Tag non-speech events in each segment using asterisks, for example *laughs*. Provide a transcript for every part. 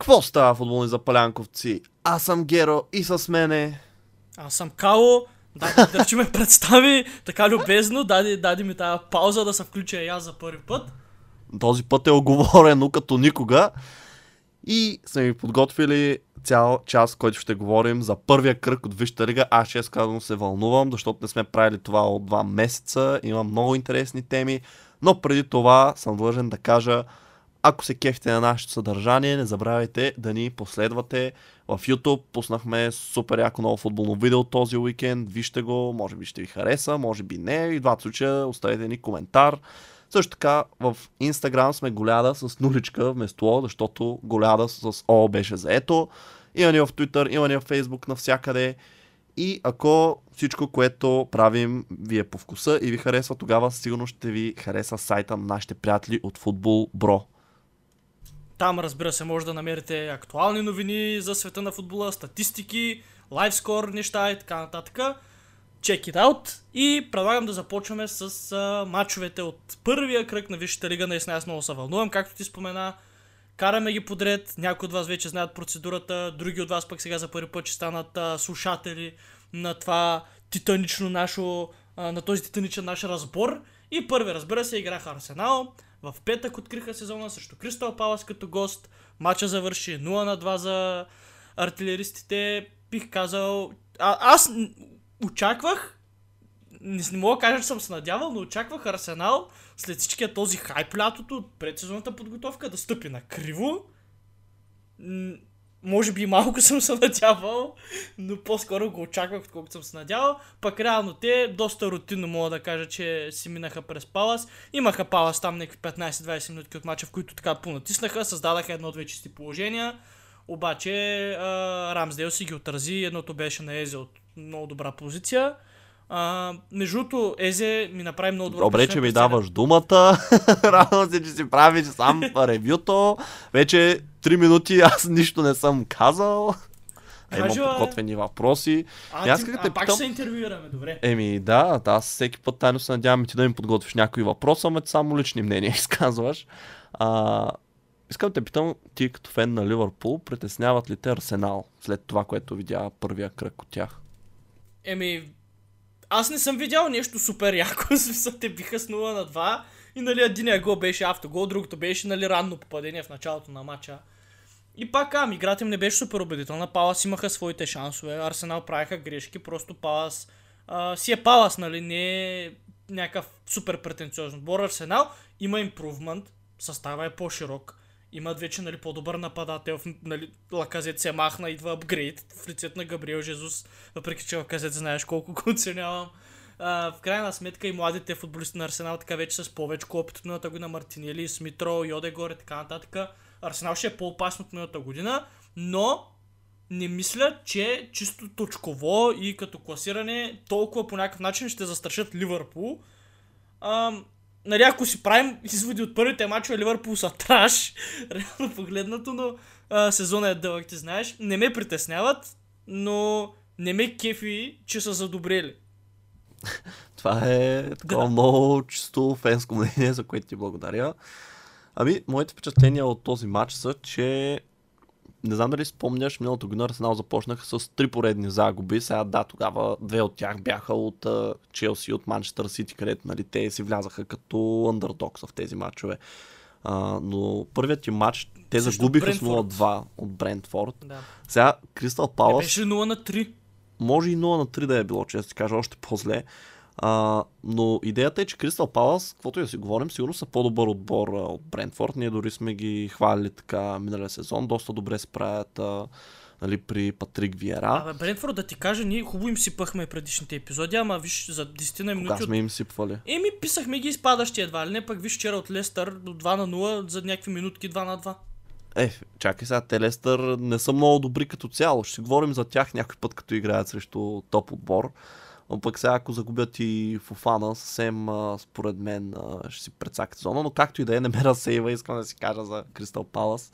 Какво става, футболни запалянковци? Аз съм Геро и с мене... Аз съм Кало. Да, дърчи ме представи така любезно. Даде, даде ми тази пауза да се включа и аз за първи път. Този път е оговорено като никога. И сме ви подготвили цял час, който ще говорим за първия кръг от Висшата лига. Аз честно казвам се вълнувам, защото не сме правили това от два месеца. Има много интересни теми. Но преди това съм длъжен да кажа, ако се кефите на нашето съдържание, не забравяйте да ни последвате в YouTube. Пуснахме супер яко ново футболно видео този уикенд. Вижте го, може би ще ви хареса, може би не. И двата случая оставете ни коментар. Също така в Instagram сме голяда с нуличка вместо О, защото голяда с О беше заето. Има ни в Twitter, има ни в Facebook, навсякъде. И ако всичко, което правим ви е по вкуса и ви харесва, тогава сигурно ще ви хареса сайта на нашите приятели от Футбол Бро. Там, разбира се, може да намерите актуални новини за света на футбола, статистики, лайвскор неща и така нататък. Check it out и предлагам да започваме с а, мачовете от първия кръг на Висшата лига. Наистина аз много се вълнувам, както ти спомена. Караме ги подред, някои от вас вече знаят процедурата, други от вас пък сега за първи път ще станат а, слушатели на това титанично нашо, а, на този титаничен наш разбор. И първи, разбира се, играха Арсенал. В петък откриха сезона срещу Кристал Палас като гост. Матча завърши 0 на 2 за артилеристите. Бих казал... А, аз очаквах не, не мога да кажа, че съм се надявал, но очаквах Арсенал след всичкия този хайп лятото от предсезонната подготовка да стъпи на криво. Може би малко *laughs* съм се надявал, но по-скоро го очаквах, отколкото съм се надявал. Пък реално те доста рутинно мога да кажа, че си минаха през Палас. Имаха Палас там някакви 15-20 минути от мача, в които така понатиснаха, създадаха едно-две чисти положения. Обаче а, Рамсдейл си ги отрази, едното беше на Езе от много добра позиция. А, между другото, Езе ми направи много добро Добре, че ми даваш думата. *laughs* Радвам се, че си правиш сам *laughs* ревюто. Вече 3 минути аз нищо не съм казал. А имам подготвени въпроси. А, И аз ти, как а пак питам- се интервюираме, добре. Еми да, да, аз всеки път тайно се надявам ти да ми подготвиш някои въпроса, ама ти само лични мнения *laughs* изказваш. А, искам да те питам, ти като фен на Ливърпул, притесняват ли те Арсенал след това, което видя първия кръг от тях? Еми, аз не съм видял нещо супер яко, *laughs* смисъл те биха с 0 на 2 и нали единия гол беше автогол, другото беше нали ранно попадение в началото на матча. И пак ам, играта им не беше супер убедителна, Палас имаха своите шансове, Арсенал правиха грешки, просто Палас а, си е Палас, нали, не е някакъв супер претенциозен отбор. Арсенал има импрувмент, състава е по-широк, имат вече нали, по-добър нападател, нали, Лаказет се махна, идва апгрейд в лицето на Габриел Жезус, въпреки че Лаказет знаеш колко *laughs* го оценявам. А, в крайна сметка и младите футболисти на Арсенал така вече с повече опит от миналата година, Мартинели, Смитро, Йодегор и така нататък. Арсенал ще е по-опасно от миналата година, но не мисля, че чисто точково и като класиране толкова по някакъв начин ще застрашат Ливърпул. Ам, нали, ако си правим изводи от първите мачове, Ливърпул са траш, *laughs* реално погледнато, но а, сезона е дълъг, ти знаеш. Не ме притесняват, но не ме кефи, че са задобрели. *laughs* Това е такова Да. много чисто фенско мнение, за което ти благодаря. Ами, моите впечатления от този матч са, че не знам дали спомняш, миналото година Арсенал започнаха с три поредни загуби. Сега да, тогава две от тях бяха от Челси и от Манчестър Сити, където нали, те си влязаха като андердокс в тези матчове. А, но първият ти матч, те Срещу загубиха с Брентфорд. 0-2 от Брентфорд. Да. Сега Кристал Палас беше 0 на 3. може и 0 на 3 да е било, че да ти кажа още по-зле. А, но идеята е, че Кристал Палас, каквото и да си говорим, сигурно са по-добър отбор а, от Брентфорд. Ние дори сме ги хвалили така миналия сезон. Доста добре се правят а, нали, при Патрик Виера. Абе, Брентфорд, да ти кажа, ние хубаво им сипахме предишните епизоди, ама виж, за 10 на Кога минути от сме им сипвали? Еми, писахме ги изпадащи едва ли не, пък виж вчера от Лестър до 2 на 0 за някакви минутки 2 на 2. Е, чакай сега, те Лестър не са много добри като цяло. Ще си говорим за тях някой път, като играят срещу топ отбор. Но пък сега, ако загубят и Фуфана, съвсем според мен ще си прецакат зона. Но както и да е, не ме *laughs* разсейва, искам да си кажа за Кристал Палас.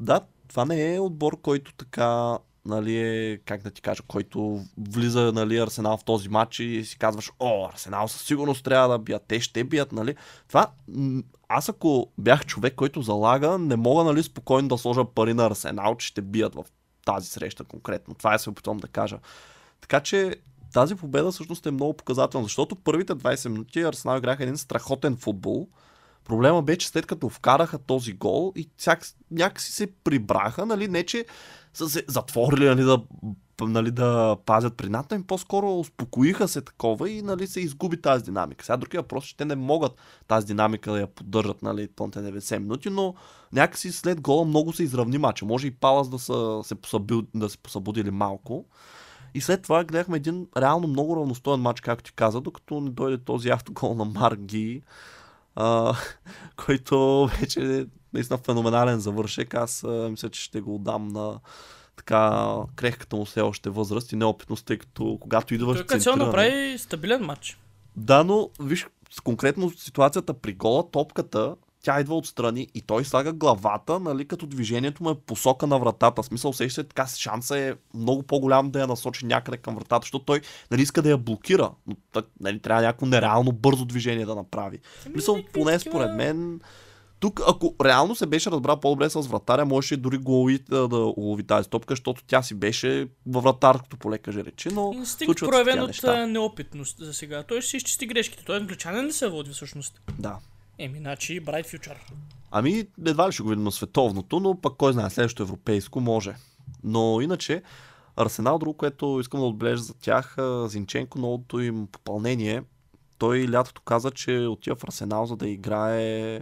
Да, това не е отбор, който така нали, е, как да ти кажа, който влиза нали, Арсенал в този матч и си казваш, о, Арсенал със сигурност трябва да бият, те ще бият, нали. Това, аз ако бях човек, който залага, не мога нали, спокойно да сложа пари на Арсенал, че ще бият в тази среща конкретно. Това е се опитвам да кажа. Така че тази победа всъщност е много показателна, защото първите 20 минути Арсенал играха един страхотен футбол. Проблема бе, че след като вкараха този гол и всяк, някакси се прибраха, нали, не че са се затворили нали, да, нали, да пазят прината им, по-скоро успокоиха се такова и нали, се изгуби тази динамика. Сега другия въпрос, че те не могат тази динамика да я поддържат нали, пълните 90 минути, но някакси след гола много се изравни мача. Може и Палас да са се, посъбил, да се посъбудили малко. И след това гледахме един реално много равностоен матч, както ти каза, докато не дойде този автогол на Марги, а, *laughs* който вече е наистина феноменален завършек. Аз а, мисля, че ще го отдам на така крехката му все още възраст и неопитност, тъй като когато идваш Той като направи стабилен матч. Да, но виж, конкретно ситуацията при гола, топката тя идва отстрани и той слага главата, нали, като движението му е посока на вратата. В смисъл, усеща се така, шанса е много по-голям да я насочи някъде към вратата, защото той нали, иска да я блокира. Но нали, трябва някакво нереално бързо движение да направи. Ами, Мисъл, поне според мен, тук, ако реално се беше разбрал по-добре с вратаря, можеше дори го лови, да, да лови тази топка, защото тя си беше във вратарското поле, каже речи, но Инстинкт проявен от неща. неопитност за сега. Той ще си изчисти грешките. Той англичанин ли се води всъщност? Да. Еми, значи Bright Future. Ами, едва ли ще го видим на световното, но пък кой знае, следващото европейско може. Но иначе, Арсенал, друго, което искам да отбележа за тях, Зинченко, новото им попълнение, той лятото каза, че отива в Арсенал, за да играе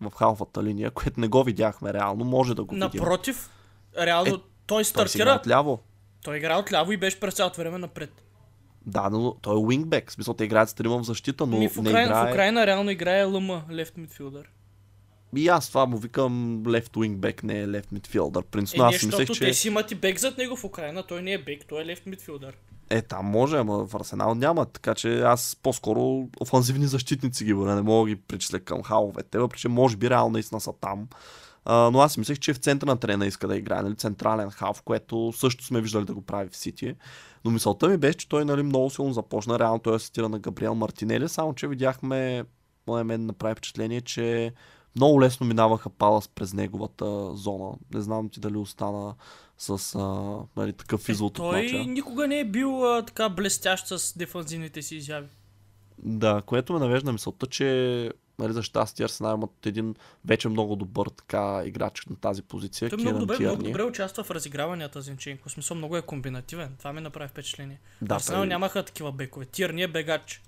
в халфата линия, което не го видяхме реално, може да го видим. Напротив, реално е, той стартира. Той отляво. Той игра отляво и беше през цялото време напред. Да, но той е уингбек. В смисъл, те играят с трима в защита, но Ми в, Украина, не играе... в Украина реално играе ЛМ, лефт мидфилдър. И аз това му викам left wing back, не е left midfielder. Принципно е, аз мислех, че... те си имат и бек зад него в Украина, той не е бек, той е left midfielder. Е, там може, ама в Арсенал няма, така че аз по-скоро офанзивни защитници ги бъде, не мога да ги причисля към халовете, въпреки че може би реално наистина са там. А, но аз мислех, че в центъра на трена иска да играе, нали, централен халф, което също сме виждали да го прави в Сити. Но мисълта ми беше, че той нали, много силно започна. Реално той асистира на Габриел Мартинели, само че видяхме, моя мен направи впечатление, че много лесно минаваха Палас през неговата зона. Не знам ти дали остана с а, нали, такъв е, извод е, Той никога не е бил а, така блестящ с дефанзивните си изяви. Да, което ме навежда мисълта, че нали, за щастие Арсенал имат един вече много добър така играч на тази позиция. Той много добре, много добре участва в разиграванията Зинченко. В смисъл много е комбинативен. Това ми направи впечатление. Да, Арсенал той... нямаха такива бекове. Тирни е бегач.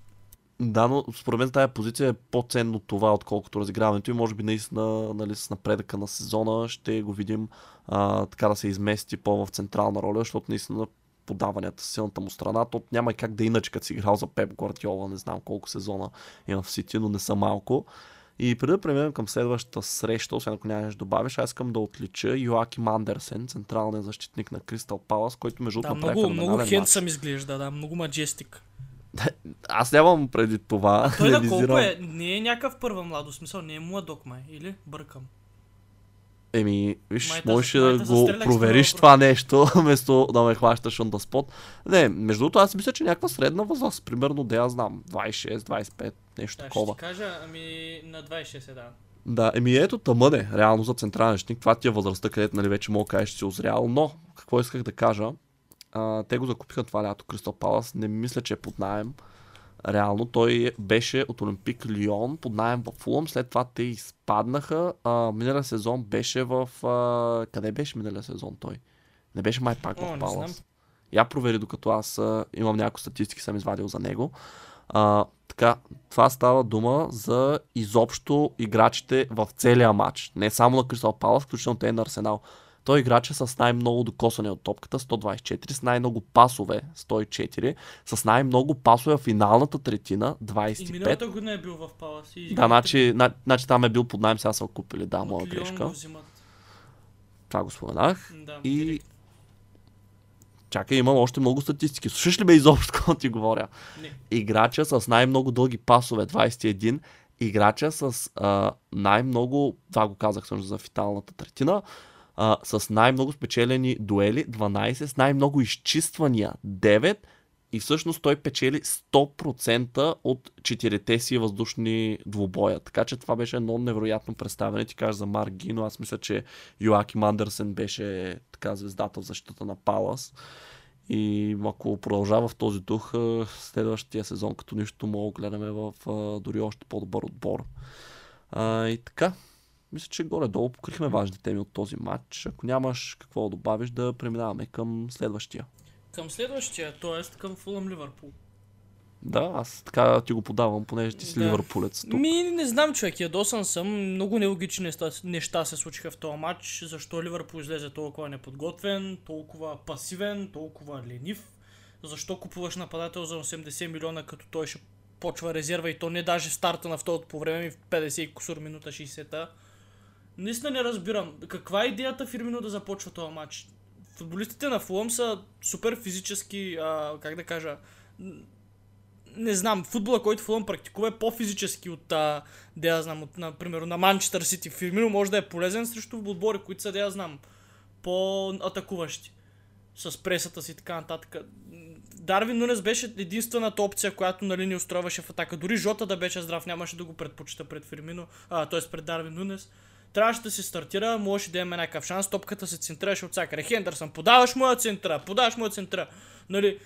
Да, но според мен тази позиция е по-ценно това, отколкото разиграването и може би наистина нали, с напредъка на сезона ще го видим а, така да се измести по-в централна роля, защото наистина подаванията силната му страна, то няма как да иначе, като си играл за Пеп Гвардиола, не знам колко сезона има в Сити, но не са малко. И преди да преминем към следващата среща, освен ако нямаш добавиш, аз искам да отлича Йоаким Андерсен, централният защитник на Кристал Палас, който между да, много, много хендсъм изглежда, да, много маджестик. *laughs* Аз нямам преди това. А той на колко е? Не е някакъв първа младо смисъл, не е младок май, или бъркам? Еми, виж, майта, можеш да го провериш това нещо, *laughs* вместо да ме хващаш on the spot. Не, между другото, аз мисля, че някаква средна възраст, примерно, да я знам, 26, 25, нещо да, такова. Ще ти кажа, ами на 26 е, да. Да, еми ето тъмън е, реално за централен щник. Това ти е възрастта, където нали, вече мога да кажеш, че си озрял. Но, какво исках да кажа, а, те го закупиха това лято, Кристал Палас. Не мисля, че е под найем. Реално той беше от Олимпик Лион под найем в Фулъм, след това те изпаднаха. А, миналия сезон беше в... А, къде беше миналия сезон той? Не беше май пак в Палас. Я провери, докато аз а, имам някои статистики, съм извадил за него. А, така, това става дума за изобщо играчите в целия матч. Не само на Кристал Палас, включително те на Арсенал. Той е с най-много докосване от топката, 124, с най-много пасове, 104, с най-много пасове в финалната третина, 25. И миналата година е бил в Палас. Да, значи, на, значи там е бил под найем, сега са купили, да, моя грешка. Това го споменах. Да, И директно. чакай, имам още много статистики. Слушаш ли ме изобщо, какво ти говоря? Не. Играча с най-много дълги пасове, 21. Играча с а, най-много, това го казах също за финалната третина, а, с най-много спечелени дуели, 12, с най-много изчиствания, 9. И всъщност той печели 100% от четирите си въздушни двубоя. Така че това беше едно невероятно представяне. Ти кажа за Марк Гино, аз мисля, че Йоаким Андерсен беше така звездата в защита на Палас. И ако продължава в този дух, следващия сезон, като нищо мога да гледаме в дори още по-добър отбор. А, и така, мисля, че горе-долу покрихме важните теми от този матч. Ако нямаш какво да добавиш, да преминаваме към следващия. Към следващия, т.е. към Фулъм Ливърпул. Да, аз така ти го подавам, понеже ти си Да. ливърпулец тук. Ми, не знам, човек, ядосан съм. Много нелогични неща, неща се случиха в този матч. Защо Ливърпул излезе толкова неподготвен, толкова пасивен, толкова ленив? Защо купуваш нападател за 80 милиона, като той ще почва резерва и то не даже в старта на второто по време, в 50 и кусор минута 60-та. Наистина не разбирам. Каква е идеята Фирмино да започва този матч? Футболистите на Фулъм са супер физически, а, как да кажа, не знам, футбола, който Фулъм практикува е по-физически от, а, да я знам, от, например, на Манчестър Сити. Фирмино може да е полезен срещу отбори, които са, да я знам, по-атакуващи. С пресата си и така нататък. Дарвин Нунес беше единствената опция, която нали, ни устроиваше в атака. Дори Жота да беше здрав, нямаше да го предпочита пред Фирмино, а, т.е. пред Дарвин Нунес. Трябваше да се стартира, можеше да имаме някакъв шанс, топката се центрираше от всякъде. Хендърсън, подаваш моя центра, подаваш моя центра. Нали,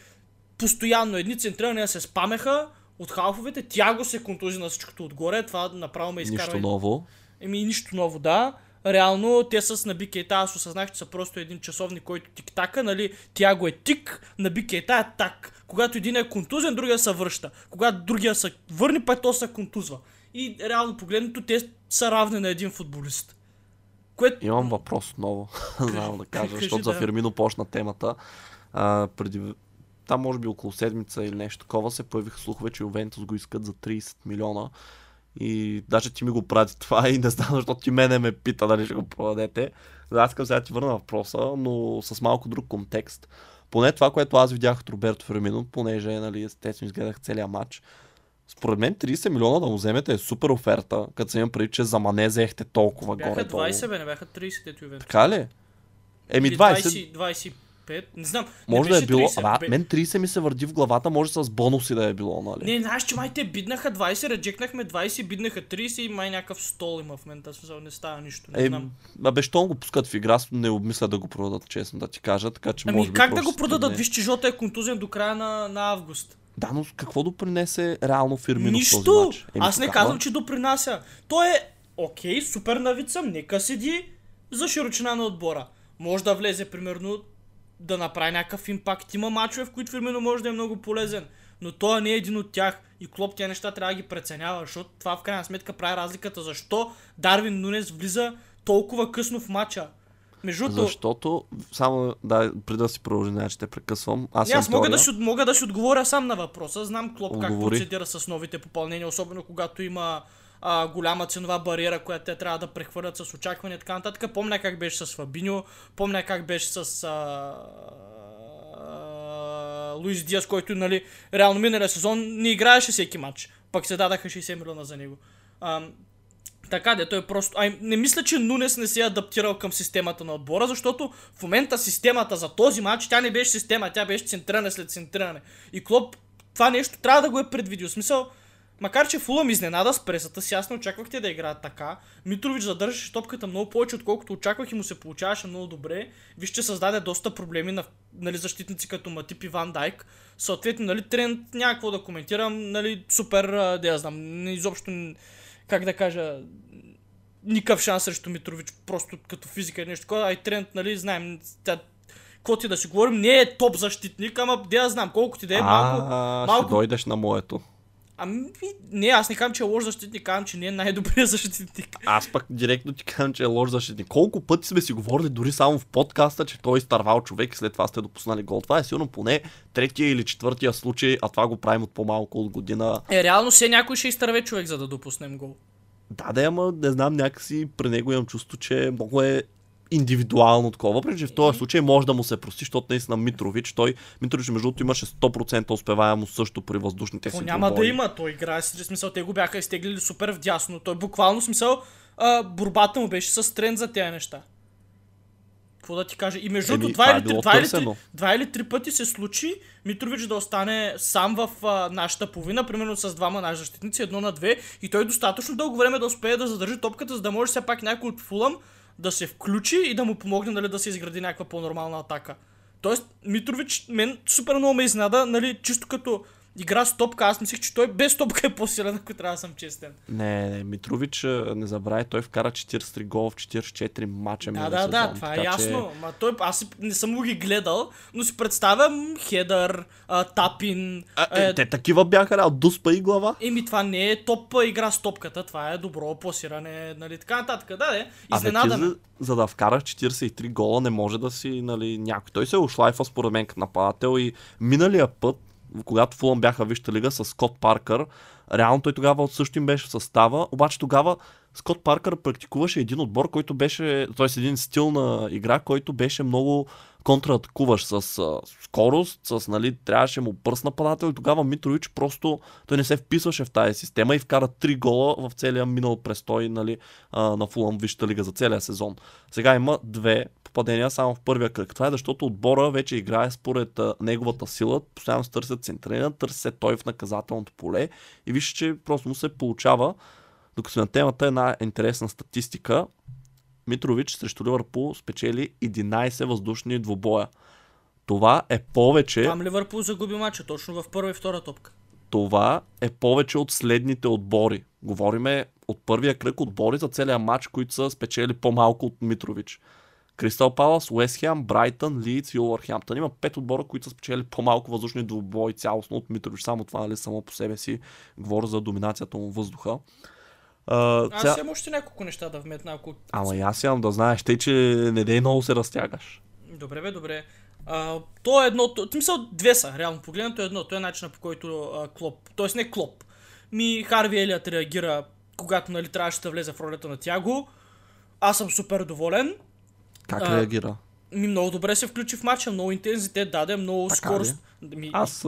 постоянно едни центрирания се спамеха от халфовете, тяго се контузи на всичкото отгоре, това направо ме изкарва. Нищо ново. Еми, нищо ново, да. Реално, те с Наби Кейта, аз осъзнах, че са просто един часовник, който тик-така, нали, Тяго е тик, Наби Кейта е так. Когато един е контузен, другия се връща. Когато другия се върне, пък то се контузва. И реално погледнато, те са равни на един футболист. Което Имам въпрос отново, *laughs* знам да кажа, Кажи, защото за да. Фирмино почна темата. А, преди, там може би около седмица или нещо такова се появиха слухове, че Ювентус го искат за 30 милиона. И даже ти ми го прави *laughs* това и не знам защо ти мене ме пита дали ще го продадете. Да, аз искам сега ти върна въпроса, но с малко друг контекст. Поне това, което аз видях от Роберто Фермино, понеже нали, естествено изгледах целия матч. Според мен 30 милиона да му вземете е супер оферта, като се имам преди, че за Мане взехте толкова бяха горе-долу. 20, бе, не бяха 30 дето Ювентус. Така ли? Еми Или 20. 20, 25, не знам. Може не да е било. 30, Ама, бе- мен 30 ми се върди в главата, може с бонуси да е било, нали? Не, знаеш, че май те биднаха 20, реджекнахме 20, биднаха 30 и май някакъв стол има в момента. Смисъл, не става нищо. Не Е, знам. абе, щом го пускат в игра, не обмисля да го продадат, честно да ти кажа, така че може Ами би как да го продадат? Виж, че Жота е контузен до края на, на август. Да, но какво допринесе реално Фирмино в този Нищо! матч? Еми, Аз не тогава- казвам, че допринася. Той е окей, супер навид съм, нека седи за широчина на отбора. Може да влезе, примерно, да направи някакъв импакт. Има мачове, в които Фирмино може да е много полезен. Но той не е един от тях. И Клоп тия неща трябва да ги преценява, защото това в крайна сметка прави разликата. Защо Дарвин Нунес влиза толкова късно в матча? Между Защото, само да, преди да си продължи, че те прекъсвам. Аз, не, аз мога да, теория. си, мога да си отговоря сам на въпроса. Знам Клоп как Отговори. процедира с новите попълнения, особено когато има а, голяма ценова бариера, която те трябва да прехвърлят с очакване и така нататък. Помня как беше с Фабиньо, помня как беше с а, а, Луис Диас, който нали, реално миналия сезон не играеше всеки матч. Пък се дадаха 60 милиона за него. А, така де, той просто... Ай, не мисля, че Нунес не се е адаптирал към системата на отбора, защото в момента системата за този матч, тя не беше система, тя беше центриране след центриране. И Клоп това нещо трябва да го е предвидил. Смисъл, макар че Фулъм изненада с пресата си, аз не очаквахте да играят така. Митрович задържаше топката много повече, отколкото очаквах и му се получаваше много добре. Вижте, създаде доста проблеми на нали, защитници като Матип и Ван Дайк. Съответно, нали, тренд няма какво да коментирам, нали, супер, да я знам, изобщо, как да кажа, никакъв шанс срещу Митрович, просто като физика и нещо такова. Ай тренд, нали, знаем, тя, какво ти да си говорим, не е топ защитник, ама да я знам, колко ти да е, малко, А, малко ще дойдеш на моето. Ами, не, аз не казвам, че е лош защитник, казвам, че не е най-добрият *laughs* защитник. Аз пък директно ти казвам, че е лош защитник. Колко пъти сме си говорили дори само в подкаста, че той е изтървал човек и след това сте допуснали гол. Това е сигурно поне третия или четвъртия случай, а това го правим от по-малко от година. Е, реално все някой ще изтърве човек, за да допуснем гол. Да, да, ама не знам, някакси при него имам чувство, че много е индивидуално такова. Въпреки, че в този случай може да му се прости, защото наистина Митрович, той, Митрович между другото имаше 100% успеваемост също при въздушните си няма да има, той играе с смисъл, те го бяха изтеглили супер вдясно. Той буквално смисъл, а, борбата му беше с тренд за тези неща. Какво да ти кажа? И между другото, два, е или три- било два, или три, два или три пъти се случи Митрович да остане сам в а, нашата половина, примерно с двама наши защитници, едно на две, и той достатъчно дълго време да успее да задържи топката, за да може все пак някой от Фулъм да се включи и да му помогне нали, да се изгради някаква по-нормална атака. Тоест, Митрович, мен супер много ме изнада, нали, чисто като игра с топка, аз мислех, че той без топка е по-силен, ако трябва да съм честен. Не, не, Митрович, а, не забравяй, той вкара 43 гола в 44 мача. Да, да, да, сезон, това е така че- ясно. Ма той, аз не съм го ги гледал, но си представям хедър, а, тапин. А, е, е, те такива бяха, да, дуспа и глава. Еми, това не е топ а, игра с топката, това е добро пласиране, нали, така нататък. Да, де, А изненада ти, ме. за, за да вкараш 43 гола, не може да си, нали, някой. Той се е ушлайфа според мен като нападател и миналия път, когато Фулъм бяха в Висшата лига с Скот Паркър, реално той тогава също им беше в състава, обаче тогава Скот Паркър практикуваше един отбор, който беше, т.е. един стил на игра, който беше много контратакуваш с а, скорост, с, нали, трябваше му пръст нападател и тогава Митрович просто, той не се вписваше в тази система и вкара 3 гола в целия минал престой, нали, на Фулъм в Висшата лига за целия сезон. Сега има две попадения само в първия кръг. Това е защото отбора вече играе според а, неговата сила, постоянно се търсят центриране, търси се той в наказателното поле и вижте, че просто му се получава. Докато на темата е една интересна статистика, Митрович срещу Ливърпул спечели 11 въздушни двубоя. Това е повече, Там Ливърпул загуби мача, точно в първа и втора топка. това е повече от следните отбори. Говориме от първия кръг отбори за целия матч, които са спечели по-малко от Митрович. Кристал Палас, Уест Хем, Брайтън, Лидс и Уолвърхемптън. Има пет отбора, които са спечели по-малко въздушни двубои цялостно от Митрович. Само това, нали, само по себе си говоря за доминацията му въздуха. А, Аз ця- имам още няколко неща да вметна, ако... Ама и аз имам да знаеш, тъй, че не дей много се разтягаш. Добре, бе, добре. А, то е едно, то, в смисъл две са, реално погледнато е едно, то е начинът по който а, Клоп, т.е. не Клоп, ми Харви Елият реагира, когато нали трябваше да влезе в ролята на Тяго. Аз съм супер доволен. Как А, реагира? Ми много добре се включи в матча, много интензитет даде, много Така скорост. Ми, Аз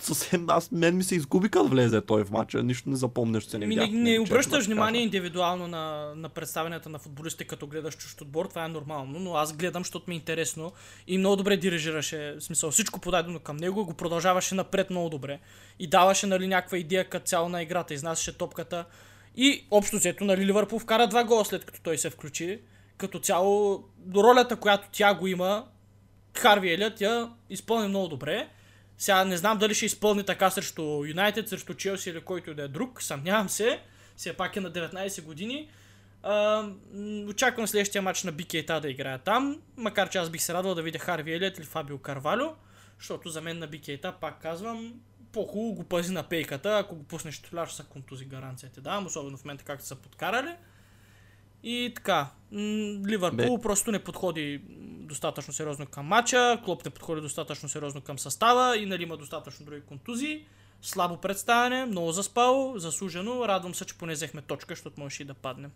съвсем, аз, мен ми се изгуби като влезе той в матча. Нищо не запомняш, че не Ми, не, видях. не честно обръщаш внимание индивидуално на, на представянето на футболистите, като гледаш чужд отбор, това е нормално, но аз гледам, защото ми е интересно и много добре дирижираше, в смисъл всичко подадено към него, го продължаваше напред много добре и даваше нали, някаква идея като цяло на играта, изнасяше топката и общо взето нали, Ливърпул вкара два гола след като той се включи. Като цяло ролята, която тя го има, Харви Елият я изпълни много добре. Сега не знам дали ще изпълни така срещу Юнайтед, срещу Челси или който и да е друг. Съмнявам се. Все пак е на 19 години. А, очаквам следващия матч на Бикейта да играя там. Макар че аз бих се радвал да видя Харви Елият или Фабио Карвалю. Защото за мен на Бикейта, пак казвам, по-хубаво го пази на пейката. Ако го пуснеш титуляр, са контузи гаранцията. Да, особено в момента както са подкарали. И така, Ливърпул Бе. просто не подходи достатъчно сериозно към матча, Клоп не подходи достатъчно сериозно към състава и нали има достатъчно други контузии. Слабо представяне, много заспал, заслужено. Радвам се, че поне взехме точка, защото можеше и да паднем.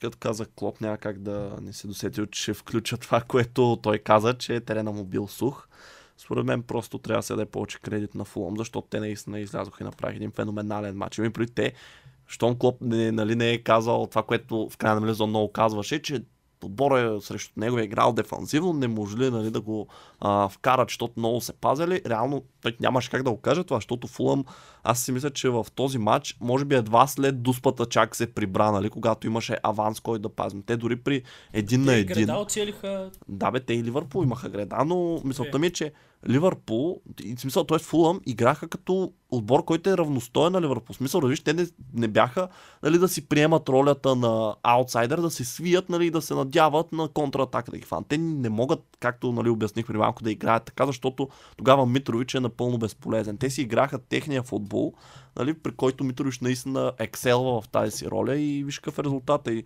Като каза Клоп, няма как да не се досетил, че ще включа това, което той каза, че терена му бил сух. Според мен просто трябва да се даде повече кредит на Фулъм, защото те наистина излязоха и направиха един феноменален матч. Ами преди те, щом Клоп не, нали, не е казал това, което в крайна нали, много казваше, че отбора е срещу него е играл дефанзивно, не може ли нали, да го а, вкарат, защото много се пазили. Реално той нямаше как да го каже това, защото Фулъм, аз си мисля, че в този матч, може би едва след дуспата чак се прибра, нали, когато имаше аванс, който да пазим. Те дори при един на Те и един. Греда оцелиха Да, бе, те и Ливърпул имаха греда, но мисълта Е. ми е, че Ливърпул, в смисъл, т.е. Фулъм играха като отбор, който е равностоен на Ливърпул. В смисъл, да виж, те не, не бяха нали, да си приемат ролята на аутсайдер, да се свият нали, да се надяват на контратака да ги фанат. Те не могат, както нали, обясних при малко, да играят така, защото тогава Митрович е напълно безполезен. Те си играха техния футбол, нали, при който Митрович наистина екселва в тази си роля и виж какъв е резултата. И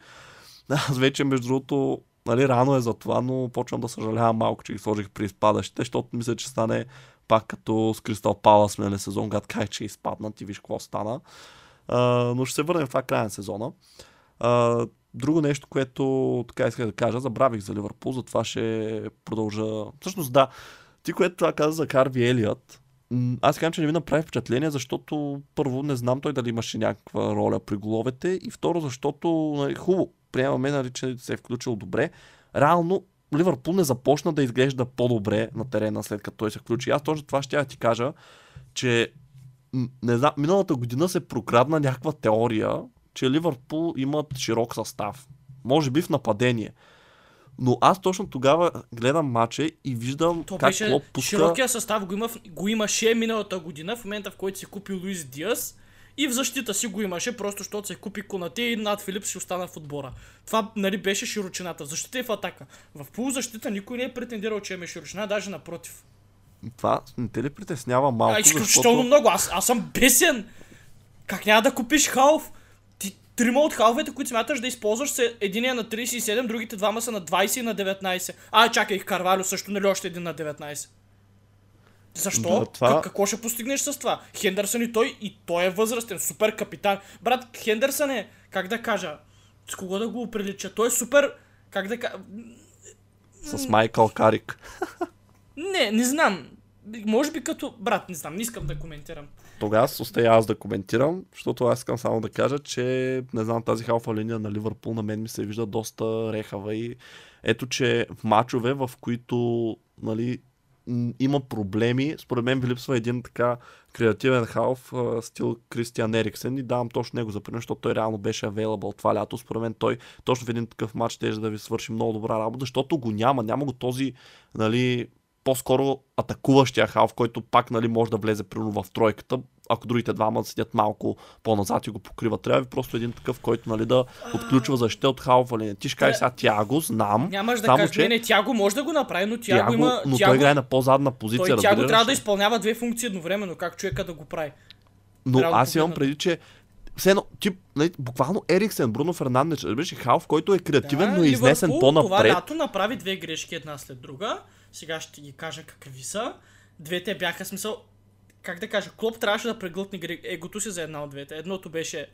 аз вече, между другото, нали, рано е за това, но почвам да съжалявам малко, че ги сложих при изпадащите, защото мисля, че стане пак като с Кристал Палас миналия сезон, гад кай, че изпаднат и виж какво стана. А, но ще се върнем в това края на сезона. А, друго нещо, което така исках да кажа, забравих за Ливърпул, затова ще продължа. Всъщност да, ти което това каза за Харви Елият, аз казвам, че не ми направи впечатление, защото първо не знам той дали имаше някаква роля при головете и второ, защото нали, хубаво, приемаме, нали, че се е включил добре. Реално Ливърпул не започна да изглежда по-добре на терена след като той се включи. Аз точно това ще я ти кажа, че не знам, миналата година се прокрадна някаква теория, че Ливърпул имат широк състав. Може би в нападение. Но аз точно тогава гледам матча и виждам То как беше Клоп пуска... широкия състав го, има, го имаше миналата година, в момента в който си купи Луис Диас и в защита си го имаше, просто защото се купи Конате и над Филип си остана в отбора. Това нали, беше широчината. В защита и в атака. В полузащита никой не е претендирал, че има широчина, даже напротив. Това не те ли притеснява малко, А, изключително защото... много. Аз, аз съм бесен. Как няма да купиш халф? Ти трима от халфовете, които смяташ да използваш, са един е на 37, другите двама са на 20 и на 19. А, чакай, Карвалю също нали още един на 19. Защо? Да, това- Как, какво ще постигнеш с това? Хендърсън и той, и той е възрастен, супер капитан. Брат, Хендърсън е, как да кажа, с кого да го прилича? Той е супер, как да кажа, С Майкъл Карик. не, не знам. Може би като брат, не знам, не искам да коментирам. Тогава остая аз да коментирам, защото аз искам само да кажа, че не знам, тази халфа линия на Ливърпул на мен ми се вижда доста рехава и ето, че в мачове, в които нали, има проблеми, според мен ви липсва един така креативен халф, стил Кристиан Ериксен и давам точно него за пример, защото той реално беше available това лято. Според мен той точно в един такъв матч ще да ви свърши много добра работа, защото го няма, няма го този нали, по-скоро атакуващия халф, който пак нали, може да влезе примерно в тройката, ако другите двама седят малко по-назад и го покриват. Трябва ви просто един такъв, който нали, да отключва защита от халфа. Нали. Ти ще кажеш сега Тяго, знам. Нямаш да само, кажеш, че не, не, Тяго може да го направи, но Тяго, Тяго, има... но Тяго, той играе на по-задна позиция. той Тяго трябва да изпълнява две функции едновременно, как човека да го прави. Но Трябва да аз имам преди, че все едно, тип, нали, буквално Ериксен, Бруно Фернандеш, и Халф, който е креативен, но е изнесен Това по-напред. лято направи две грешки една след друга. Сега ще ги кажа какви са. Двете бяха смисъл... Как да кажа, Клоп трябваше да преглътне егото си за една от двете. Едното беше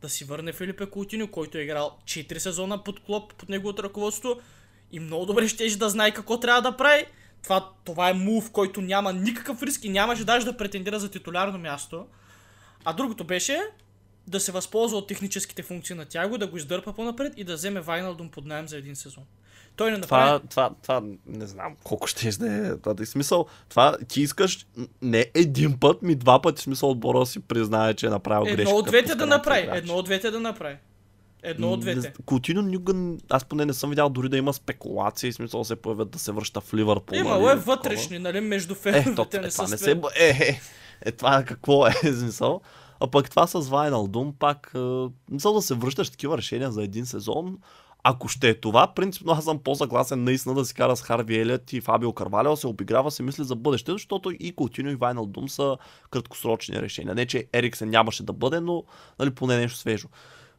да си върне Филипе Култиньо, който е играл 4 сезона под Клоп, под неговото ръководство и много добре ще да знае какво трябва да прави. Това, това е мув, който няма никакъв риск и нямаше даже да претендира за титулярно място. А другото беше да се възползва от техническите функции на Тяго, да го издърпа по-напред и да вземе Вайналдум под найем за един сезон. Той не направи... Това, това, това, не знам колко ще изде. Това да е смисъл. Това ти искаш не един път, ми два пъти смисъл отбора си признае, че е направил грешка. Едно от двете да направи. Едно от двете да направи. Едно от двете. Кутино никога, аз поне не съм видял дори да има спекулации, смисъл се появят да се връща в Ливърпул. Имало нали, е вътрешни, нали, между Е, то, феновете е, не това са не се... Е, е, е, това какво е, *laughs* смисъл. А пък това с Вайналдум пак, е, мисъл да се връщаш такива решения за един сезон, ако ще е това, принципно аз съм по-съгласен наистина да си кара с Харви Елият и Фабио Карвалео, се обиграва, се мисли за бъдеще, защото и Кутино и Вайналдум са краткосрочни решения. Не, че Ериксен нямаше да бъде, но нали, поне нещо свежо.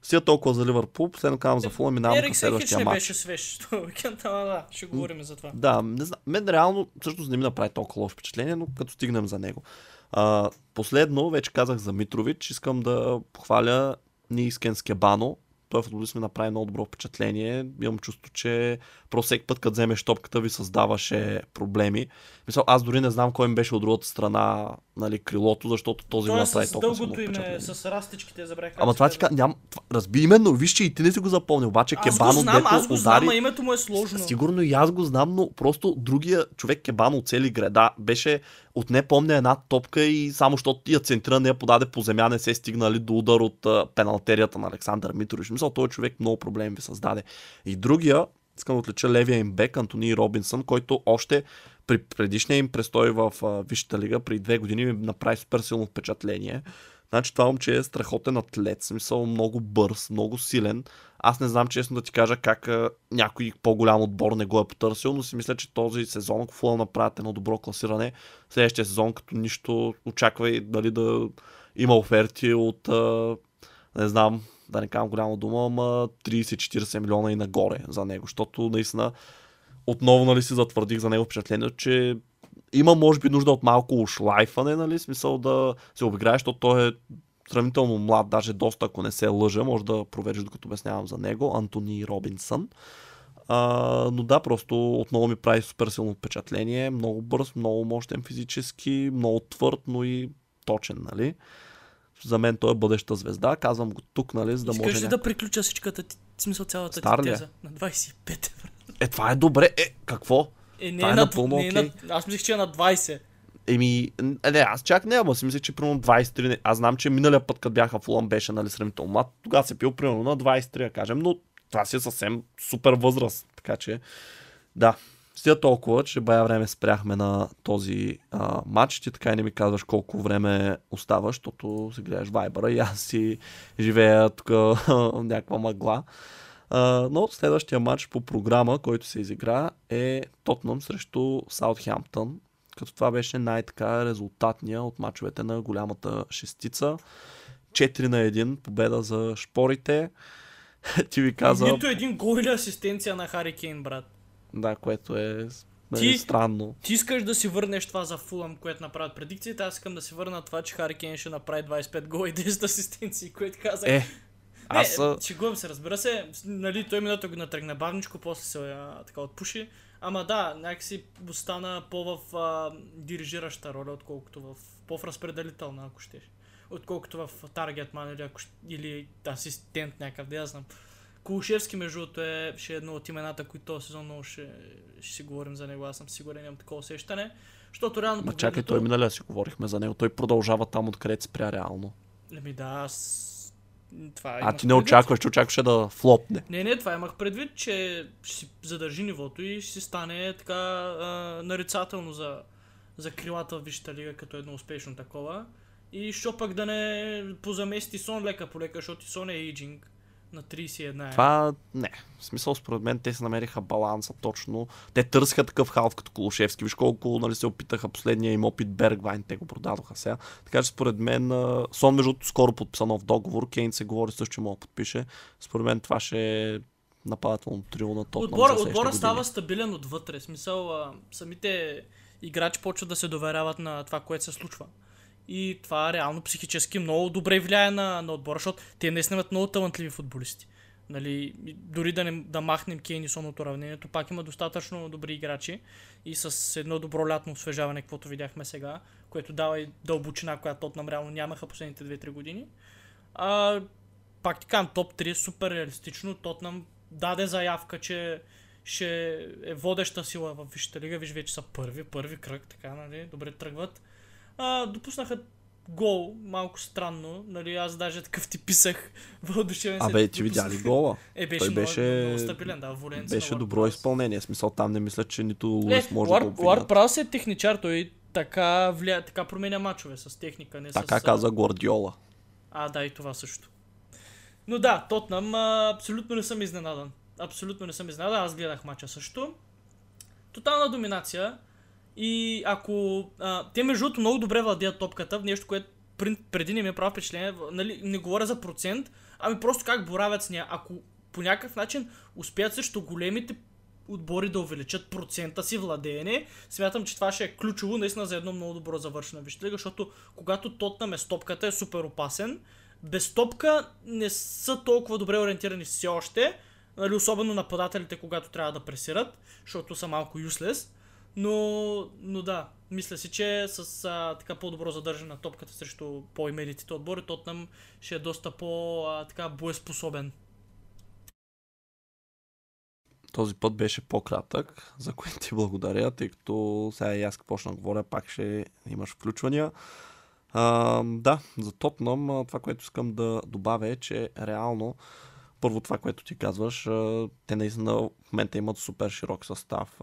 Сега толкова за Ливърпул, последно казвам за Фула, минавам към следващия не матч. беше свеж. *laughs* уикенд, ама да, ще говорим за това. Да, не знам. Мен реално всъщност не ми направи толкова лошо впечатление, но като стигнем за него. А, последно, вече казах за Митрович, искам да похваля Нискен Скебано. Той футболист ми направи много добро впечатление. Имам чувство, че просто всеки път, като вземеш топката, ви създаваше проблеми. Мисля, аз дори не знам кой им беше от другата страна, нали, крилото, защото този Той е направи с толкова дългото име, с растичките, забравих. Ама това ти казва. кажа, ням... Разби именно, виж, че и ти не си го запомнил, обаче Аз го Кебано, знам, дето аз го знам, удари... а името му е сложно. Сигурно и аз го знам, но просто другия човек Кебано от цели града беше от не помня една топка и само защото я центрира не я подаде по земя, не се стигнали до удар от пеналтерията на Александър Митрович. Мисля, този човек много проблеми ви създаде. И другия, искам да отлича левия им бек, Антони Робинсън, който още при предишния им престой в а, Висшата лига, при две години ми направи супер силно впечатление. Значи това момче е страхотен атлет, смисъл много бърз, много силен. Аз не знам честно да ти кажа как а, някой по-голям отбор не го е потърсил, но си мисля, че този сезон, ако Фулъм направят едно добро класиране, следващия сезон като нищо очаквай дали да има оферти от, а, не знам, да не казвам голяма дума, ама 30-40 милиона и нагоре за него, защото наистина отново нали си затвърдих за него впечатлението, че има може би нужда от малко ушлайфане, нали, смисъл да се обиграе, защото той е сравнително млад, даже доста, ако не се лъжа, може да провериш докато обяснявам за него, Антони Робинсън. А, но да, просто отново ми прави супер силно впечатление. Много бърз, много мощен физически, много твърд, но и точен, нали? За мен той е бъдеща звезда. Казвам го тук, нали, за да Искаш може... ли ня- да приключа всичката ти, смисъл цялата Стар ти ли е? теза? На 25. брат. Е, това е добре. Е, какво? Е, не Това е, е на, напълно не е окей. на, аз мислех, че е на 20. Еми, е, не, аз чак не, ама си мисля, че примерно 23. не- Аз знам, че миналия път, като бяха в Улан, беше нали, сравнително млад. Тогава се пил примерно на 23, да кажем, но това си е съвсем супер възраст. Така че, да. Стига толкова, че бая време спряхме на този а, матч. Ти така и не ми казваш колко време остава, защото си гледаш Вайбъра и аз си живея тук в *laughs* някаква мъгла. А, но следващия матч по програма, който се изигра е Тотнам срещу Саутхемптън, като това беше най-така резултатния от мачовете на голямата шестица. 4 на 1 победа за шпорите. *laughs* Ти ви каза, Нито един гол или асистенция на Хари Кейн, брат. Да, което е нали, Ти- странно. Ти искаш да си върнеш това за Фулъм, което направят предикциите, аз искам да си върна това, че Хари Кейн ще направи 25 гола и 10 асистенции, което казах. Е, аз... Не, шегувам се, разбира се. Нали, той миналата година тръгна бавничко, после се а, така отпуши. Ама да, някакси остана по-в а, дирижираща роля, отколкото в по-в-разпределителна, ако щеш. Отколкото в Target Man или, ако, или асистент някакъв, да я знам. Кулушевски, между другото, е, ще е едно от имената, които този сезон много ще, ще си говорим за него. Аз съм сигурен, имам такова усещане. Защото реално Ма чакай, той миналия си говорихме за него. Той продължава там, откъдето спря реално. Еми да, аз... Това А ти не предвид. очакваш, че очакваше да флопне. Не, не, това имах предвид, че ще си задържи нивото и ще си стане така а, нарицателно за, за крилата в Висшата лига като едно успешно такова. И що пък да не позамести Сон лека по лека, защото Сон е ейджинг на 31 е. Това не. В смисъл, според мен, те се намериха баланса точно. Те търсиха такъв халф като Колушевски. Виж колко нали, се опитаха последния им опит Бергвайн, те го продадоха сега. Така че според мен, Сон между скоро подписа нов договор. Кейн се говори също, че мога да подпише. Според мен това ще е нападателно трио на Тотнам Отбора, отбора става стабилен отвътре. В Смисъл, а, самите играчи почват да се доверяват на това, което се случва. И това реално психически много добре влияе на, на отбора, защото те наистина имат много талантливи футболисти. Нали, дори да, не, да махнем Кейн и от уравнението, пак има достатъчно добри играчи и с едно добро лятно освежаване, каквото видяхме сега, което дава и дълбочина, която Тотнам реално нямаха последните 2-3 години. А, пак ти казвам, топ 3 е супер реалистично. Тотнам даде заявка, че ще е водеща сила в Висшата лига. Виж, вече са първи, първи кръг, така, нали, добре тръгват. А, допуснаха гол, малко странно, нали, аз даже такъв ти писах *laughs* въодушевен се. Абе, ти видя ли гола? Е, беше, Той много, беше- много стабилен, да, Воленца. Беше добро изпълнение. В смисъл там не мисля, че нито Е, Луис може да го. Праус е техничар, той така, влия, така променя мачове с техника, не Така с... каза Гвардиола. А, да, и това също. Но да, Тотнам а, абсолютно не съм изненадан. Абсолютно не съм изненадан. Аз гледах мача също. Тотална доминация. И ако... А, те между другото много добре владеят топката, в нещо, което преди не ми е прави впечатление. Нали, не говоря за процент, ами просто как боравят с нея. Ако по някакъв начин успеят срещу големите отбори да увеличат процента си владеене, смятам, че това ще е ключово наистина за едно много добро завършена вижте лига, защото когато Тотнам е с топката е супер опасен. Без топка не са толкова добре ориентирани все още, нали, особено нападателите, когато трябва да пресират, защото са малко useless. Но, но да, мисля си, че с а, така по-добро задържане на топката срещу по-именитите отбори, Тотнам ще е доста по-така боеспособен. Този път беше по-кратък, за което ти благодаря, тъй като сега и аз почна да говоря, пак ще имаш включвания. А, да, за Тотнам това, което искам да добавя е, че реално първо това, което ти казваш, те наистина в момента имат супер широк състав.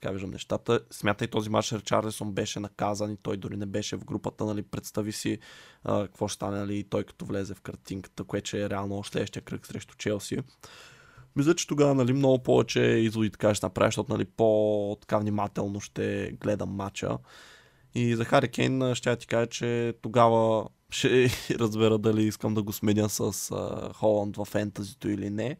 Така виждам нещата. Смятай този матч Ричарлисон беше наказан и той дори не беше в групата, нали, представи си а, какво ще стане, нали, той като влезе в картинката, което е реално още следващия кръг срещу Челси. Мисля, че тогава нали, много повече изводи така ще направя, защото нали, по-така внимателно ще гледам матча. И за Хари Кейн ще ти кажа, че тогава ще *laughs* разбера дали искам да го сменя с а, Холанд в фентазито или не.